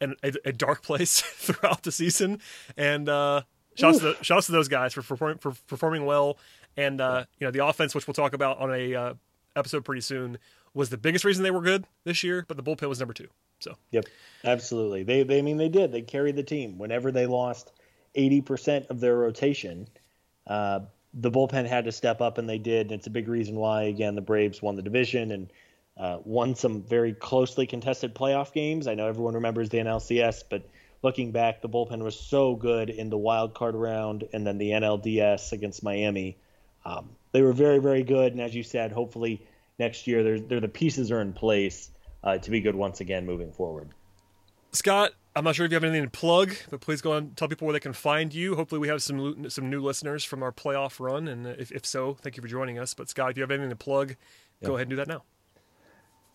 an, a, a, dark place throughout the season. And uh, shouts to, the, shouts to those guys for, for, for performing well. And uh, you know the offense, which we'll talk about on a uh, episode pretty soon, was the biggest reason they were good this year. But the bullpen was number two. So yep, absolutely. They, they I mean they did. They carried the team whenever they lost eighty percent of their rotation. Uh, the bullpen had to step up, and they did. And it's a big reason why again the Braves won the division and uh, won some very closely contested playoff games. I know everyone remembers the NLCS, but looking back, the bullpen was so good in the wild card round and then the NLDS against Miami. Um, they were very, very good. And as you said, hopefully next year, they're, they're the pieces are in place uh, to be good once again moving forward. Scott, I'm not sure if you have anything to plug, but please go and tell people where they can find you. Hopefully, we have some some new listeners from our playoff run, and if, if so, thank you for joining us. But Scott, if you have anything to plug, yep. go ahead and do that now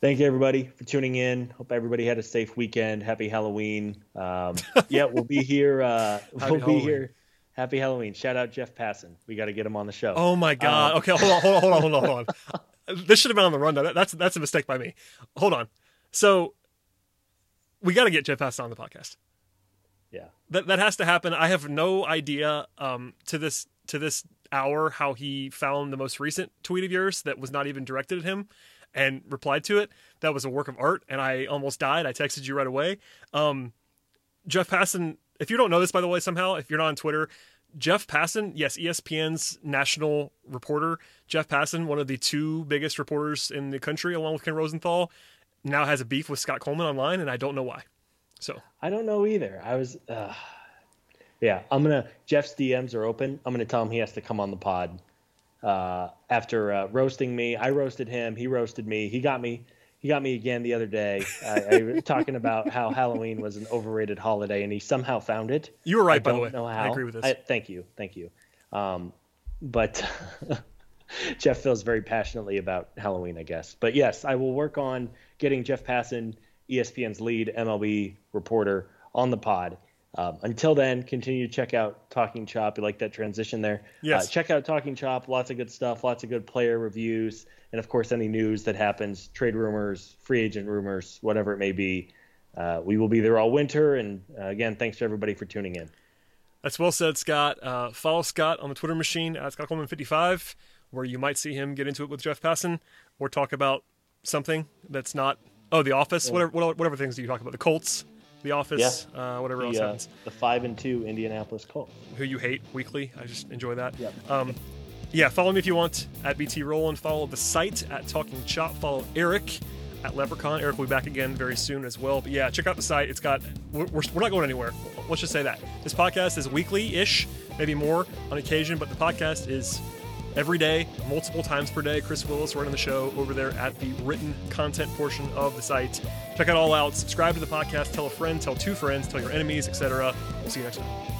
thank you everybody for tuning in. Hope everybody had a safe weekend. Happy Halloween. Um, yeah, we'll be here. Uh, we'll Halloween. be here. Happy Halloween. Shout out Jeff Passan. We got to get him on the show. Oh my God. Um, okay, hold on, hold on, hold on, hold on, hold on. this should have been on the rundown. That's that's a mistake by me. Hold on. So we got to get Jeff Passan on the podcast. Yeah. That that has to happen. I have no idea um, to this to this hour how he found the most recent tweet of yours that was not even directed at him and replied to it. That was a work of art, and I almost died. I texted you right away. Um, Jeff Passan, if you don't know this, by the way, somehow, if you're not on Twitter, Jeff Passan, yes, ESPN's national reporter, Jeff Passan, one of the two biggest reporters in the country, along with Ken Rosenthal, now has a beef with Scott Coleman online, and I don't know why. So I don't know either. I was, uh, yeah, I'm gonna. Jeff's DMs are open. I'm gonna tell him he has to come on the pod uh, after uh, roasting me. I roasted him. He roasted me. He got me. He got me again the other day. I, I was talking about how Halloween was an overrated holiday, and he somehow found it. You were right, I by the way. Know how. I agree with this. I, thank you, thank you. Um, but Jeff feels very passionately about Halloween, I guess. But yes, I will work on getting Jeff Passan, ESPN's lead MLB reporter, on the pod. Um, until then, continue to check out Talking Chop. You like that transition there? Yes. Uh, check out Talking Chop. Lots of good stuff. Lots of good player reviews, and of course, any news that happens, trade rumors, free agent rumors, whatever it may be. Uh, we will be there all winter. And uh, again, thanks to everybody for tuning in. That's well said, Scott. Uh, follow Scott on the Twitter machine at Scott Coleman55, where you might see him get into it with Jeff Passan or talk about something that's not oh The Office, whatever whatever things do you talk about the Colts, The Office, uh, whatever else The, uh, happens. the five and two Indianapolis Colts. Who you hate weekly, I just enjoy that. yeah. Um, yeah, follow me if you want at BT Rowland. Follow the site at Talking Chop. Follow Eric at Leprechaun. Eric will be back again very soon as well. But yeah, check out the site. It's got we're, we're, we're not going anywhere. Let's just say that this podcast is weekly-ish, maybe more on occasion, but the podcast is every day, multiple times per day. Kris Willis running the show over there at the written content portion of the site. Check it all out. Subscribe to the podcast. Tell a friend. Tell two friends. Tell your enemies, etc. We'll see you next time.